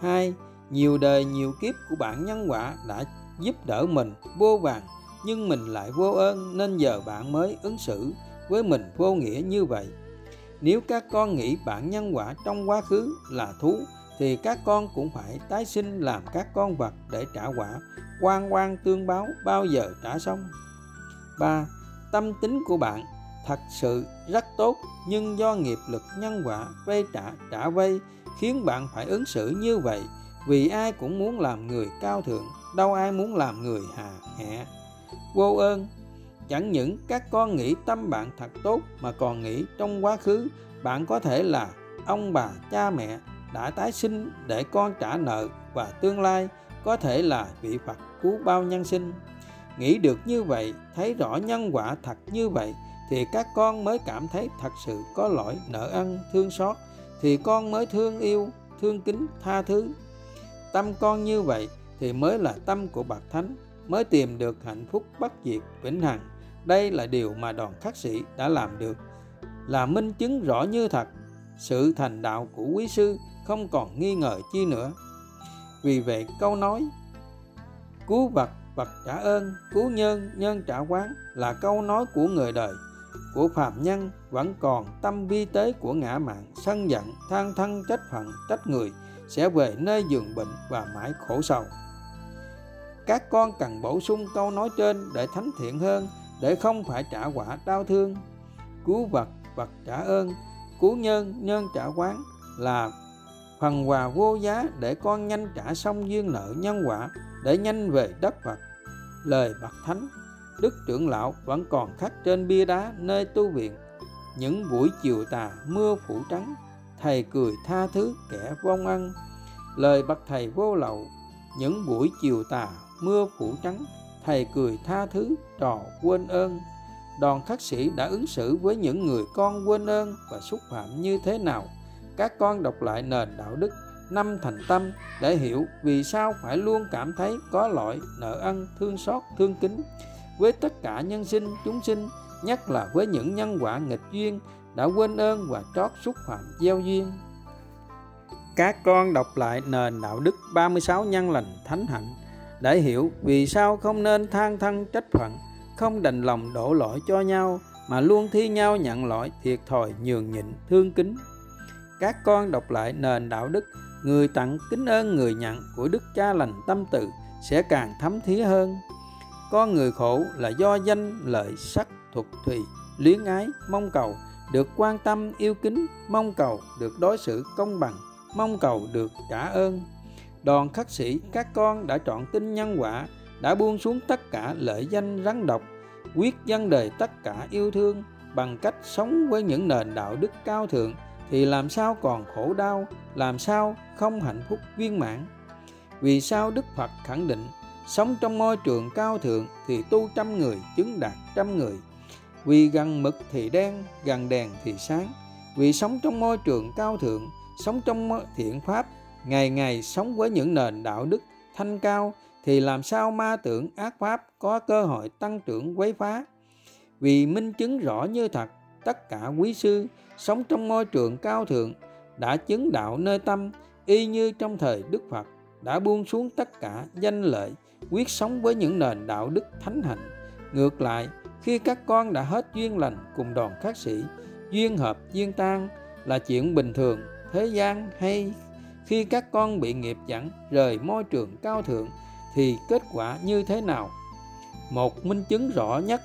2. Nhiều đời nhiều kiếp của bạn nhân quả đã giúp đỡ mình vô vàng, nhưng mình lại vô ơn nên giờ bạn mới ứng xử với mình vô nghĩa như vậy nếu các con nghĩ bản nhân quả trong quá khứ là thú, thì các con cũng phải tái sinh làm các con vật để trả quả, quan quan tương báo bao giờ trả xong 3. Tâm tính của bạn thật sự rất tốt, nhưng do nghiệp lực nhân quả vây trả trả vây khiến bạn phải ứng xử như vậy vì ai cũng muốn làm người cao thượng, đâu ai muốn làm người hà hẹ vô ơn, chẳng những các con nghĩ tâm bạn thật tốt mà còn nghĩ trong quá khứ, bạn có thể là ông bà, cha mẹ đã tái sinh để con trả nợ và tương lai có thể là vị phật cứu bao nhân sinh. Nghĩ được như vậy, thấy rõ nhân quả thật như vậy, thì các con mới cảm thấy thật sự có lỗi nợ ân thương xót, thì con mới thương yêu, thương kính tha thứ tâm con như vậy thì mới là tâm của bậc thánh, mới tìm được hạnh phúc bất diệt, vĩnh hằng. Đây là điều mà đoàn khắc sĩ đã làm được. Là minh chứng rõ như thật, sự thành đạo của quý sư không còn nghi ngờ chi nữa. Vì vậy câu nói, cứu vật vật trả ơn, cứu nhân nhân trả quán là câu nói của người đời. Của phàm nhân vẫn còn tâm vi tế của ngã mạng, sân giận, than thân, trách phận, trách người sẽ về nơi giường bệnh và mãi khổ sầu. Các con cần bổ sung câu nói trên để thánh thiện hơn, để không phải trả quả đau thương. Cứu vật vật trả ơn, cứu nhân nhân trả quán là phần quà vô giá để con nhanh trả xong duyên nợ nhân quả, để nhanh về đất Phật. Lời bậc thánh, đức trưởng lão vẫn còn khắc trên bia đá nơi tu viện. Những buổi chiều tà mưa phủ trắng thầy cười tha thứ kẻ vong ăn. Lời bậc thầy vô lậu, những buổi chiều tà mưa phủ trắng. Thầy cười tha thứ trò quên ơn. Đoàn khắc sĩ đã ứng xử với những người con quên ơn và xúc phạm như thế nào? Các con đọc lại nền đạo đức, năm thành tâm để hiểu vì sao phải luôn cảm thấy có lỗi, nợ ân thương xót, thương kính. Với tất cả nhân sinh, chúng sinh, nhất là với những nhân quả nghịch duyên đã quên ơn và trót xúc phạm gieo duyên. Các con đọc lại nền đạo đức 36 nhân lành thánh hạnh để hiểu vì sao không nên than thân trách phận, không đành lòng đổ lỗi cho nhau, mà luôn thi nhau nhận lỗi thiệt thòi nhường nhịn thương kính. Các con đọc lại nền đạo đức, người tặng kính ơn người nhận của đức cha lành tâm từ sẽ càng thấm thía hơn. Con người khổ là do danh, lợi, sắc thuật thùy luyến ái, mong cầu được quan tâm, yêu kính, mong cầu được đối xử công bằng, mong cầu được trả ơn. Đoàn khắc sĩ, các con đã chọn tin nhân quả, đã buông xuống tất cả lợi danh rắn độc, quyết dân đời tất cả yêu thương bằng cách sống với những nền đạo đức cao thượng thì làm sao còn khổ đau, làm sao không hạnh phúc viên mãn? Vì sao đức phật khẳng định, sống trong môi trường cao thượng thì tu trăm người, chứng đạt trăm người vì gần mực thì đen, gần đèn thì sáng. Vì sống trong môi trường cao thượng, sống trong thiện pháp, ngày ngày sống với những nền đạo đức thanh cao, thì làm sao ma tưởng ác pháp có cơ hội tăng trưởng quấy phá? Vì minh chứng rõ như thật, tất cả quý sư sống trong môi trường cao thượng đã chứng đạo nơi tâm, y như trong thời đức phật đã buông xuống tất cả danh lợi, quyết sống với những nền đạo đức thánh hạnh. Ngược lại khi các con đã hết duyên lành cùng đoàn khắc sĩ, duyên hợp, duyên tan là chuyện bình thường, thế gian hay. Khi các con bị nghiệp dẫn rời môi trường cao thượng thì kết quả như thế nào? Một, minh chứng rõ nhất,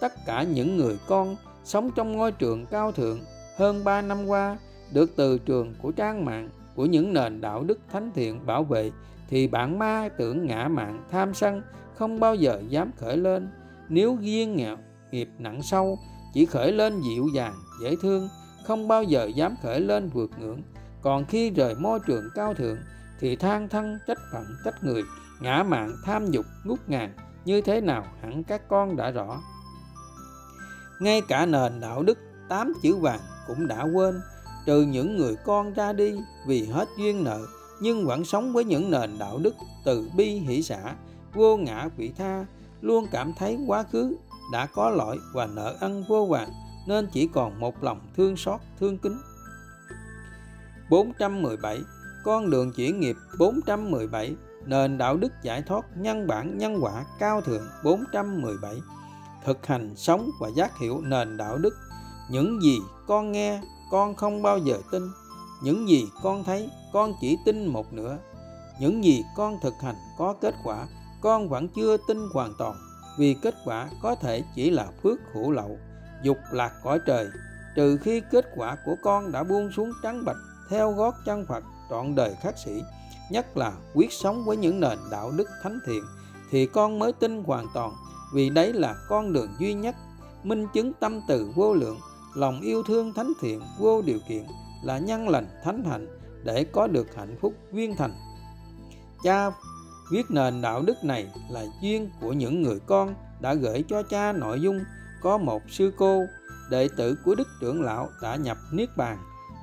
tất cả những người con sống trong ngôi trường cao thượng hơn 3 năm qua được từ trường của trang mạng, của những nền đạo đức thánh thiện bảo vệ thì bạn ma tưởng ngã mạng tham sân không bao giờ dám khởi lên nếu duyên nghèo nghiệp nặng sâu, chỉ khởi lên dịu dàng, dễ thương, không bao giờ dám khởi lên vượt ngưỡng. Còn khi rời môi trường cao thượng, thì than thân, trách phận, trách người, ngã mạng, tham dục, ngút ngàn, như thế nào hẳn các con đã rõ. Ngay cả nền đạo đức, tám chữ vàng cũng đã quên. Trừ những người con ra đi vì hết duyên nợ, nhưng vẫn sống với những nền đạo đức từ bi hỷ xã, vô ngã vị tha luôn cảm thấy quá khứ đã có lỗi và nợ ân vô vàng nên chỉ còn một lòng thương xót, thương kính. 417 con đường chuyển nghiệp 417 nền đạo đức giải thoát nhân bản nhân quả cao thượng 417 thực hành sống và giác hiểu nền đạo đức. Những gì con nghe, con không bao giờ tin. Những gì con thấy, con chỉ tin một nửa. Những gì con thực hành có kết quả con vẫn chưa tin hoàn toàn, vì kết quả có thể chỉ là phước hữu lậu, dục lạc cõi trời. Trừ khi kết quả của con đã buông xuống trắng bạch theo gót chân Phật, trọn đời khắc sĩ nhất là quyết sống với những nền đạo đức thánh thiện, thì con mới tin hoàn toàn, vì đấy là con đường duy nhất, minh chứng tâm từ vô lượng, lòng yêu thương thánh thiện vô điều kiện, là nhân lành thánh hạnh để có được hạnh phúc viên thành. Cha viết nền đạo đức này là duyên của những người con đã gửi cho cha nội dung có một sư cô. Đệ tử của đức trưởng lão đã nhập niết bàn,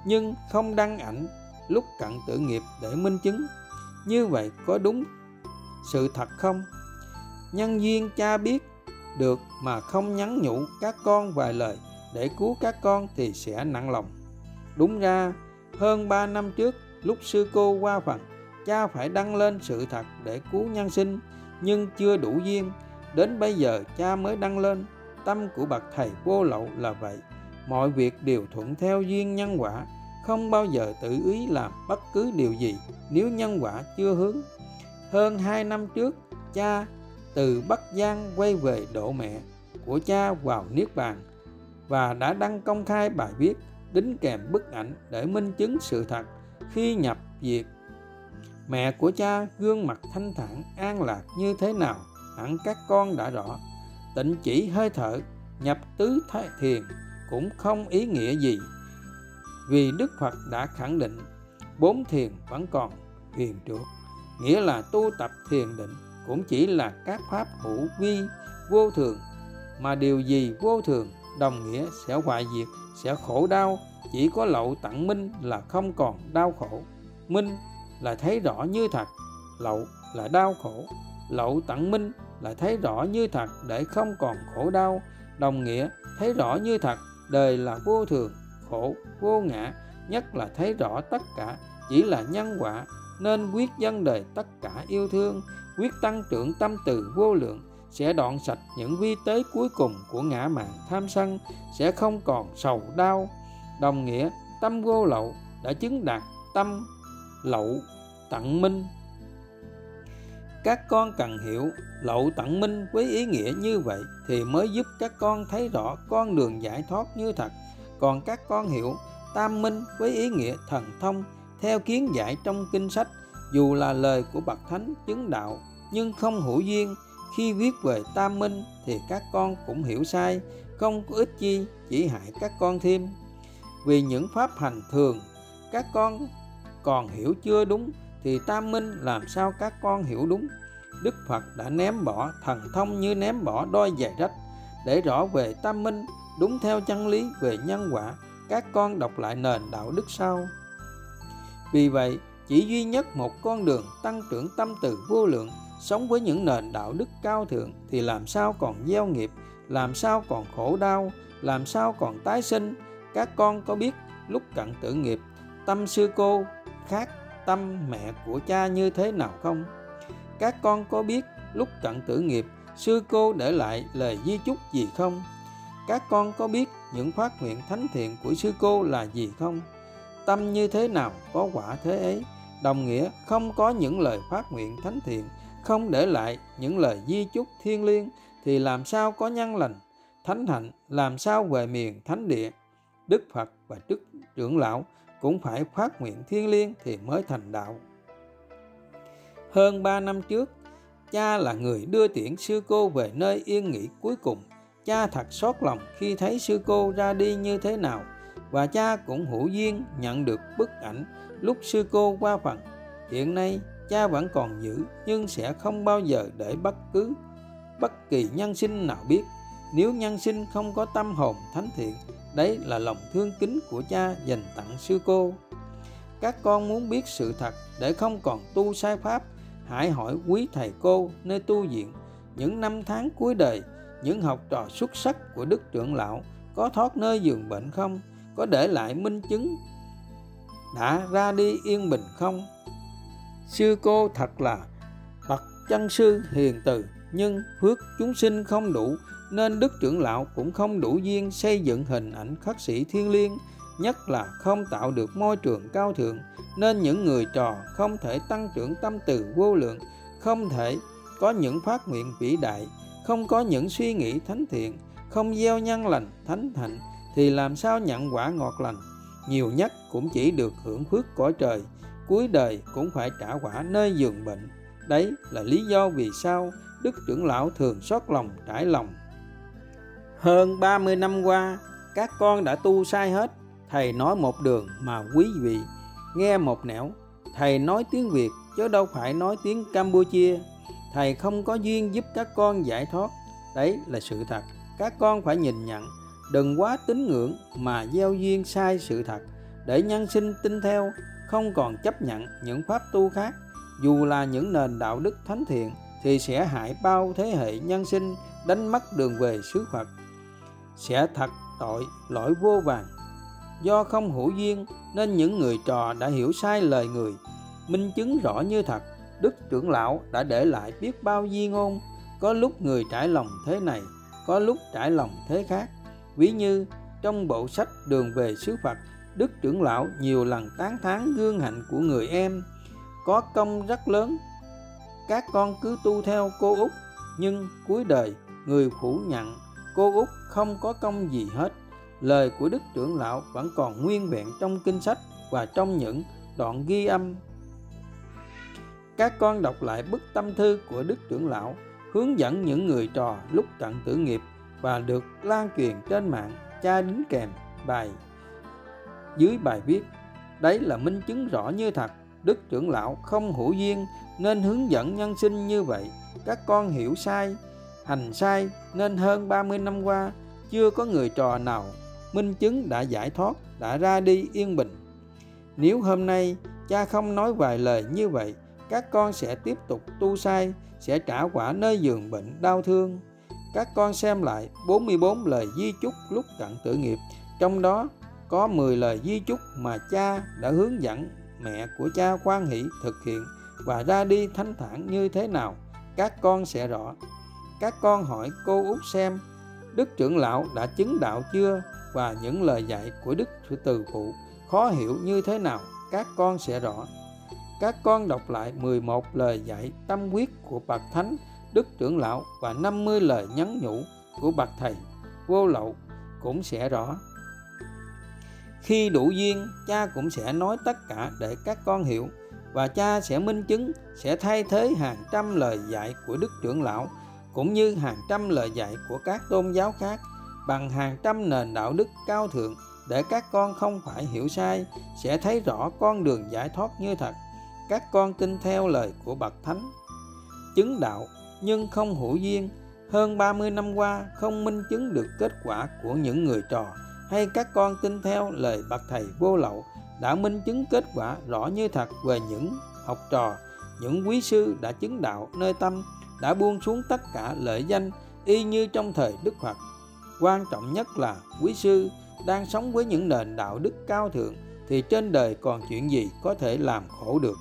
nhưng không đăng ảnh lúc cận tử nghiệp để minh chứng. Như vậy có đúng sự thật không? Nhân duyên cha biết được mà không nhắn nhủ các con vài lời để cứu các con thì sẽ nặng lòng. Đúng ra, hơn 3 năm trước, lúc sư cô qua phần cha phải đăng lên sự thật để cứu nhân sinh, nhưng chưa đủ duyên. Đến bây giờ cha mới đăng lên. Tâm của bậc thầy vô lậu là vậy. Mọi việc đều thuận theo duyên nhân quả. Không bao giờ tự ý làm bất cứ điều gì nếu nhân quả chưa hướng. Hơn hai năm trước, cha từ Bắc Giang quay về độ mẹ của cha vào Niết Bàn và đã đăng công khai bài viết đính kèm bức ảnh để minh chứng sự thật khi nhập diệt mẹ của cha gương mặt thanh thản, an lạc như thế nào? Hẳn các con đã rõ. Tịnh chỉ hơi thở, nhập tứ thái thiền cũng không ý nghĩa gì. Vì đức phật đã khẳng định, bốn thiền vẫn còn huyền trước. Nghĩa là tu tập thiền định cũng chỉ là các pháp hữu vi vô thường, mà điều gì vô thường, đồng nghĩa sẽ hoại diệt, sẽ khổ đau. Chỉ có lậu tặng minh là không còn đau khổ. Minh là thấy rõ như thật, lậu là đau khổ, lậu tận minh là thấy rõ như thật để không còn khổ đau, đồng nghĩa thấy rõ như thật đời là vô thường, khổ, vô ngã, nhất là thấy rõ tất cả chỉ là nhân quả, nên quyết dân đời tất cả yêu thương, quyết tăng trưởng tâm từ vô lượng, sẽ đoạn sạch những vi tế cuối cùng của ngã mạn tham sân, sẽ không còn sầu đau, đồng nghĩa tâm vô lậu đã chứng đạt tâm lậu tặng minh. Các con cần hiểu, lậu tặng minh với ý nghĩa như vậy thì mới giúp các con thấy rõ con đường giải thoát như thật. Còn các con hiểu, tam minh với ý nghĩa thần thông theo kiến giải trong kinh sách, dù là lời của bậc thánh chứng đạo, nhưng không hữu duyên. Khi viết về tam minh thì các con cũng hiểu sai, không có ích chi, chỉ hại các con thêm. Vì những pháp hành thường, các con còn hiểu chưa đúng, thì tam minh làm sao các con hiểu đúng. Đức phật đã ném bỏ thần thông như ném bỏ đôi giày rách. Để rõ về tam minh, đúng theo chân lý về nhân quả, các con đọc lại nền đạo đức sau. Vì vậy, chỉ duy nhất một con đường tăng trưởng tâm từ vô lượng, sống với những nền đạo đức cao thượng thì làm sao còn gieo nghiệp, làm sao còn khổ đau, làm sao còn tái sinh? Các con có biết, lúc cận tử nghiệp, tâm sư cô khác tâm mẹ của cha như thế nào không? Các con có biết lúc cận tử nghiệp, sư cô để lại lời di chúc gì không? Các con có biết những phát nguyện thánh thiện của sư cô là gì không? Tâm như thế nào có quả thế ấy? Đồng nghĩa không có những lời phát nguyện thánh thiện, không để lại những lời di chúc thiên liêng thì làm sao có nhân lành? Thánh hạnh làm sao về miền thánh địa? Đức phật và đức trưởng lão cũng phải phát nguyện thiên liêng thì mới thành đạo. Hơn ba năm trước, cha là người đưa tiễn sư cô về nơi yên nghỉ cuối cùng. Cha thật xót lòng khi thấy sư cô ra đi như thế nào, và cha cũng hữu duyên nhận được bức ảnh lúc sư cô qua phần. Hiện nay, cha vẫn còn giữ, nhưng sẽ không bao giờ để bất cứ, bất kỳ nhân sinh nào biết. Nếu nhân sinh không có tâm hồn thánh thiện đấy là lòng thương kính của cha dành tặng sư cô. Các con muốn biết sự thật để không còn tu sai pháp, hãy hỏi quý thầy cô nơi tu viện. Những năm tháng cuối đời, những học trò xuất sắc của đức trưởng lão có thoát nơi giường bệnh không? Có để lại minh chứng đã ra đi yên bình không? Sư cô thật là bậc chân sư hiền từ, nhưng phước chúng sinh không đủ nên đức trưởng lão cũng không đủ duyên xây dựng hình ảnh khắc sĩ thiên liêng, nhất là không tạo được môi trường cao thượng, nên những người trò không thể tăng trưởng tâm từ vô lượng, không thể có những phát nguyện vĩ đại, không có những suy nghĩ thánh thiện, không gieo nhân lành thánh hạnh thì làm sao nhận quả ngọt lành? Nhiều nhất cũng chỉ được hưởng phước cõi trời, cuối đời cũng phải trả quả nơi giường bệnh. Đấy là lý do vì sao đức trưởng lão thường xót lòng trải lòng hơn 30 năm qua, các con đã tu sai hết. Thầy nói một đường mà quý vị nghe một nẻo. Thầy nói tiếng việt, chứ đâu phải nói tiếng campuchia. Thầy không có duyên giúp các con giải thoát. Đấy là sự thật. Các con phải nhìn nhận. Đừng quá tín ngưỡng mà gieo duyên sai sự thật. Để nhân sinh tin theo, không còn chấp nhận những pháp tu khác. Dù là những nền đạo đức thánh thiện, thì sẽ hại bao thế hệ nhân sinh, đánh mất đường về xứ Phật sẽ thật tội lỗi vô vàng do không hữu duyên nên những người trò đã hiểu sai lời người. Minh chứng rõ như thật, đức trưởng lão đã để lại biết bao di ngôn. Có lúc người trải lòng thế này, có lúc trải lòng thế khác. Ví như, trong bộ sách đường về xứ phật, đức trưởng lão nhiều lần tán thán gương hạnh của người em. Có công rất lớn, các con cứ tu theo cô út nhưng cuối đời, người phủ nhận cô út không có công gì hết. Lời của đức trưởng lão vẫn còn nguyên vẹn trong kinh sách và trong những đoạn ghi âm. Các con đọc lại bức tâm thư của đức trưởng lão, hướng dẫn những người trò lúc cận tử nghiệp và được lan truyền trên mạng cha đính kèm bài, dưới bài viết, đấy là minh chứng rõ như thật, đức trưởng lão không hữu duyên nên hướng dẫn nhân sinh như vậy. Các con hiểu sai hành sai nên hơn 30 năm qua chưa có người trò nào minh chứng đã giải thoát, đã ra đi yên bình. Nếu hôm nay cha không nói vài lời như vậy, các con sẽ tiếp tục tu sai, sẽ trả quả nơi giường bệnh đau thương. Các con xem lại 44 lời di chúc lúc cận tử nghiệp, trong đó có 10 lời di chúc mà cha đã hướng dẫn mẹ của cha quan hỷ thực hiện và ra đi thanh thản như thế nào, các con sẽ rõ các con hỏi cô út xem, đức trưởng lão đã chứng đạo chưa? Và những lời dạy của đức từ phụ khó hiểu như thế nào? Các con sẽ rõ. Các con đọc lại 11 lời dạy tâm quyết của bậc thánh, đức trưởng lão và 50 lời nhắn nhủ của bậc thầy. Vô lậu cũng sẽ rõ. Khi đủ duyên, cha cũng sẽ nói tất cả để các con hiểu, và cha sẽ minh chứng, sẽ thay thế hàng trăm lời dạy của đức trưởng lão cũng như hàng trăm lời dạy của các tôn giáo khác bằng hàng trăm nền đạo đức cao thượng để các con không phải hiểu sai, sẽ thấy rõ con đường giải thoát như thật. Các con tin theo lời của bậc thánh. Chứng đạo, nhưng không hữu duyên. Hơn 30 năm qua, không minh chứng được kết quả của những người trò, hay các con tin theo lời bậc thầy vô lậu đã minh chứng kết quả rõ như thật về những học trò, những quý sư đã chứng đạo nơi tâm đã buông xuống tất cả lợi danh y như trong thời đức phật. Quan trọng nhất là quý sư đang sống với những nền đạo đức cao thượng thì trên đời còn chuyện gì có thể làm khổ được?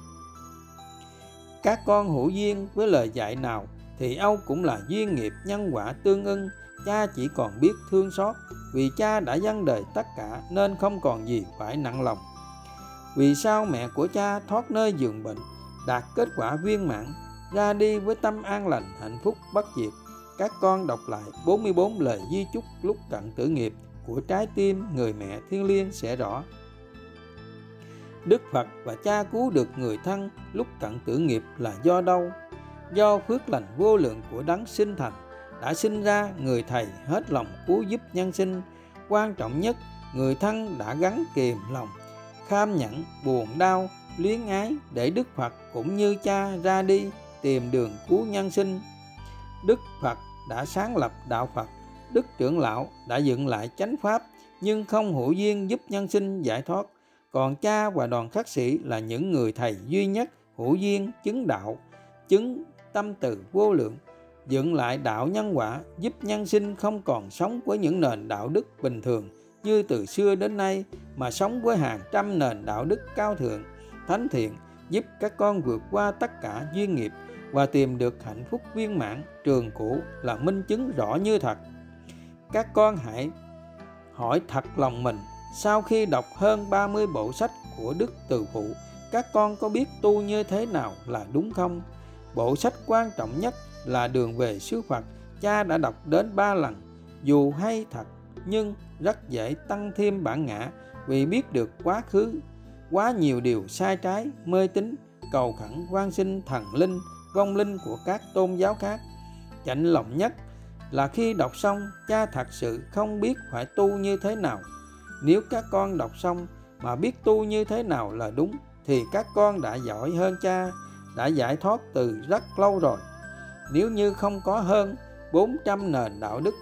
Các con hữu duyên với lời dạy nào thì âu cũng là duyên nghiệp nhân quả tương ưng, cha chỉ còn biết thương xót. Vì cha đã dâng đời tất cả nên không còn gì phải nặng lòng. Vì sao mẹ của cha thoát nơi giường bệnh, đạt kết quả viên mãn? Ra đi với tâm an lành hạnh phúc bất diệt các con đọc lại 44 lời di chúc lúc cận tử nghiệp của trái tim người mẹ thiên liêng sẽ rõ Đức Phật và cha cứu được người thân lúc cận tử nghiệp là do đâu? Do phước lành vô lượng của đấng sinh thành đã sinh ra người thầy hết lòng cứu giúp nhân sinh. Quan trọng nhất, người thân đã gắn kìm lòng, kham nhẫn, buồn đau, luyến ái để Đức Phật cũng như cha ra đi tìm đường cứu nhân sinh. Đức Phật đã sáng lập đạo Phật, Đức trưởng lão đã dựng lại chánh pháp nhưng không hữu duyên giúp nhân sinh giải thoát còn cha và đoàn khắc sĩ là những người thầy duy nhất hữu duyên chứng đạo chứng tâm từ vô lượng dựng lại đạo nhân quả giúp nhân sinh không còn sống với những nền đạo đức bình thường như từ xưa đến nay mà sống với hàng trăm nền đạo đức cao thượng thánh thiện giúp các con vượt qua tất cả duyên nghiệp và tìm được hạnh phúc viên mãn trường cũ là minh chứng rõ như thật các con hãy hỏi thật lòng mình sau khi đọc hơn 30 bộ sách của Đức Từ Phụ, các con có biết tu như thế nào là đúng không? Bộ sách quan trọng nhất là Đường về xứ Phật, cha đã đọc đến ba lần. Dù hay thật, nhưng rất dễ tăng thêm bản ngã vì biết được quá khứ, quá nhiều điều sai trái, mê tín, cầu khẩn quan sinh thần linh, vong linh của các tôn giáo khác. Chạnh lòng nhất là khi đọc xong, cha thật sự không biết phải tu như thế nào nếu các con đọc xong mà biết tu như thế nào là đúng thì các con đã giỏi hơn cha, đã giải thoát từ rất lâu rồi. Nếu như không có hơn 400 nền đạo đức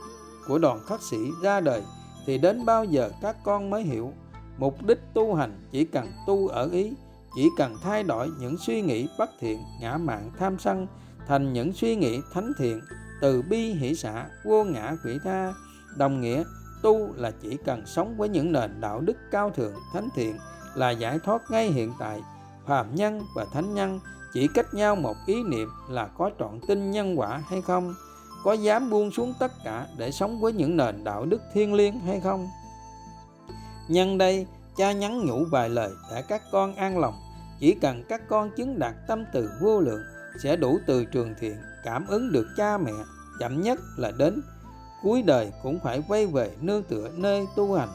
của đoàn khắc sĩ ra đời thì đến bao giờ các con mới hiểu mục đích tu hành chỉ cần tu ở ý chỉ cần thay đổi những suy nghĩ bất thiện, ngã mạn tham sân, thành những suy nghĩ thánh thiện, từ bi hỷ xã vô ngã quỷ tha. Đồng nghĩa, tu là chỉ cần sống với những nền đạo đức cao thượng, thánh thiện, là giải thoát ngay hiện tại. Phàm nhân và thánh nhân chỉ cách nhau một ý niệm là có trọn tin nhân quả hay không? Có dám buông xuống tất cả để sống với những nền đạo đức thiêng liêng hay không? Nhân đây, cha nhắn nhủ vài lời để các con an lòng chỉ cần các con chứng đạt tâm từ vô lượng, sẽ đủ từ trường thiện cảm ứng được cha mẹ, chậm nhất là đến cuối đời cũng phải quay về nương tựa nơi tu hành.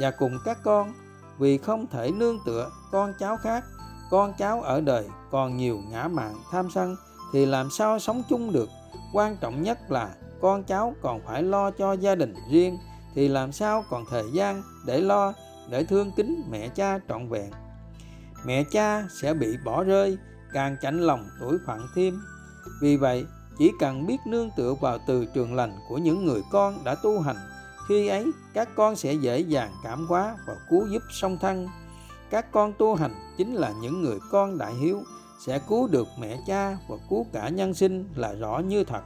Và cùng các con, vì không thể nương tựa con cháu khác, con cháu ở đời còn nhiều ngã mạn tham sân, thì làm sao sống chung được? Quan trọng nhất là con cháu còn phải lo cho gia đình riêng, thì làm sao còn thời gian để lo, để thương kính mẹ cha trọn vẹn? Mẹ cha sẽ bị bỏ rơi, càng chạnh lòng tuổi phận thêm. Vì vậy, chỉ cần biết nương tựa vào từ trường lành của những người con đã tu hành, khi ấy các con sẽ dễ dàng cảm hóa và cứu giúp song thân. Các con tu hành chính là những người con đại hiếu, sẽ cứu được mẹ cha và cứu cả nhân sinh là rõ như thật.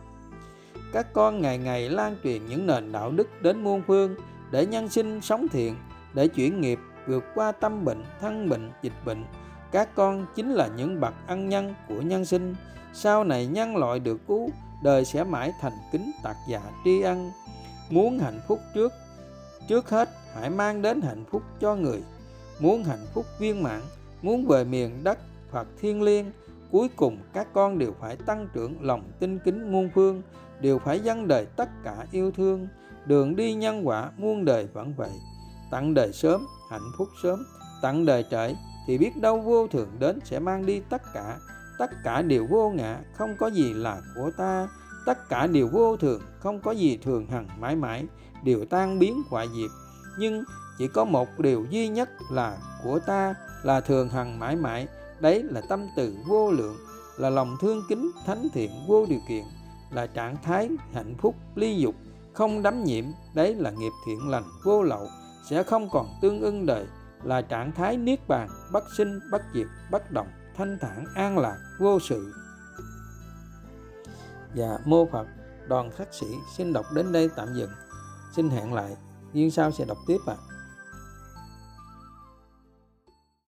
Các con ngày ngày lan truyền những nền đạo đức đến muôn phương để nhân sinh sống thiện, để chuyển nghiệp vượt qua tâm bệnh, thân bệnh, dịch bệnh. Các con chính là những bậc ăn nhân của nhân sinh. Sau này nhân loại được cứu, đời sẽ mãi thành kính tạc dạ tri ân. Muốn hạnh phúc trước trước hết hãy mang đến hạnh phúc cho người. Muốn hạnh phúc viên mãn, muốn về miền đất Phật thiên liêng, cuối cùng các con đều phải tăng trưởng lòng tinh kính muôn phương, đều phải dâng đời tất cả yêu thương. Đường đi nhân quả muôn đời vẫn vậy tặng đời sớm, hạnh phúc sớm. Tặng đời trễ, thì biết đâu vô thường đến sẽ mang đi tất cả. Tất cả đều vô ngã, không có gì là của ta. Tất cả đều vô thường, không có gì thường hằng mãi mãi. Đều tan biến hoại diệt, nhưng chỉ có một điều duy nhất là của ta, là thường hằng mãi mãi. Đấy là tâm từ vô lượng, là lòng thương kính thánh thiện vô điều kiện, là trạng thái hạnh phúc ly dục, không đắm nhiễm. Đấy là nghiệp thiện lành vô lậu sẽ không còn tương ưng đời, là trạng thái niết bàn, bất sinh, bất diệt, bất động, thanh thản, an lạc, vô sự và mô Phật, đoàn khắc sĩ xin đọc đến đây tạm dừng xin hẹn lại, nhưng sau sẽ đọc tiếp ạ à.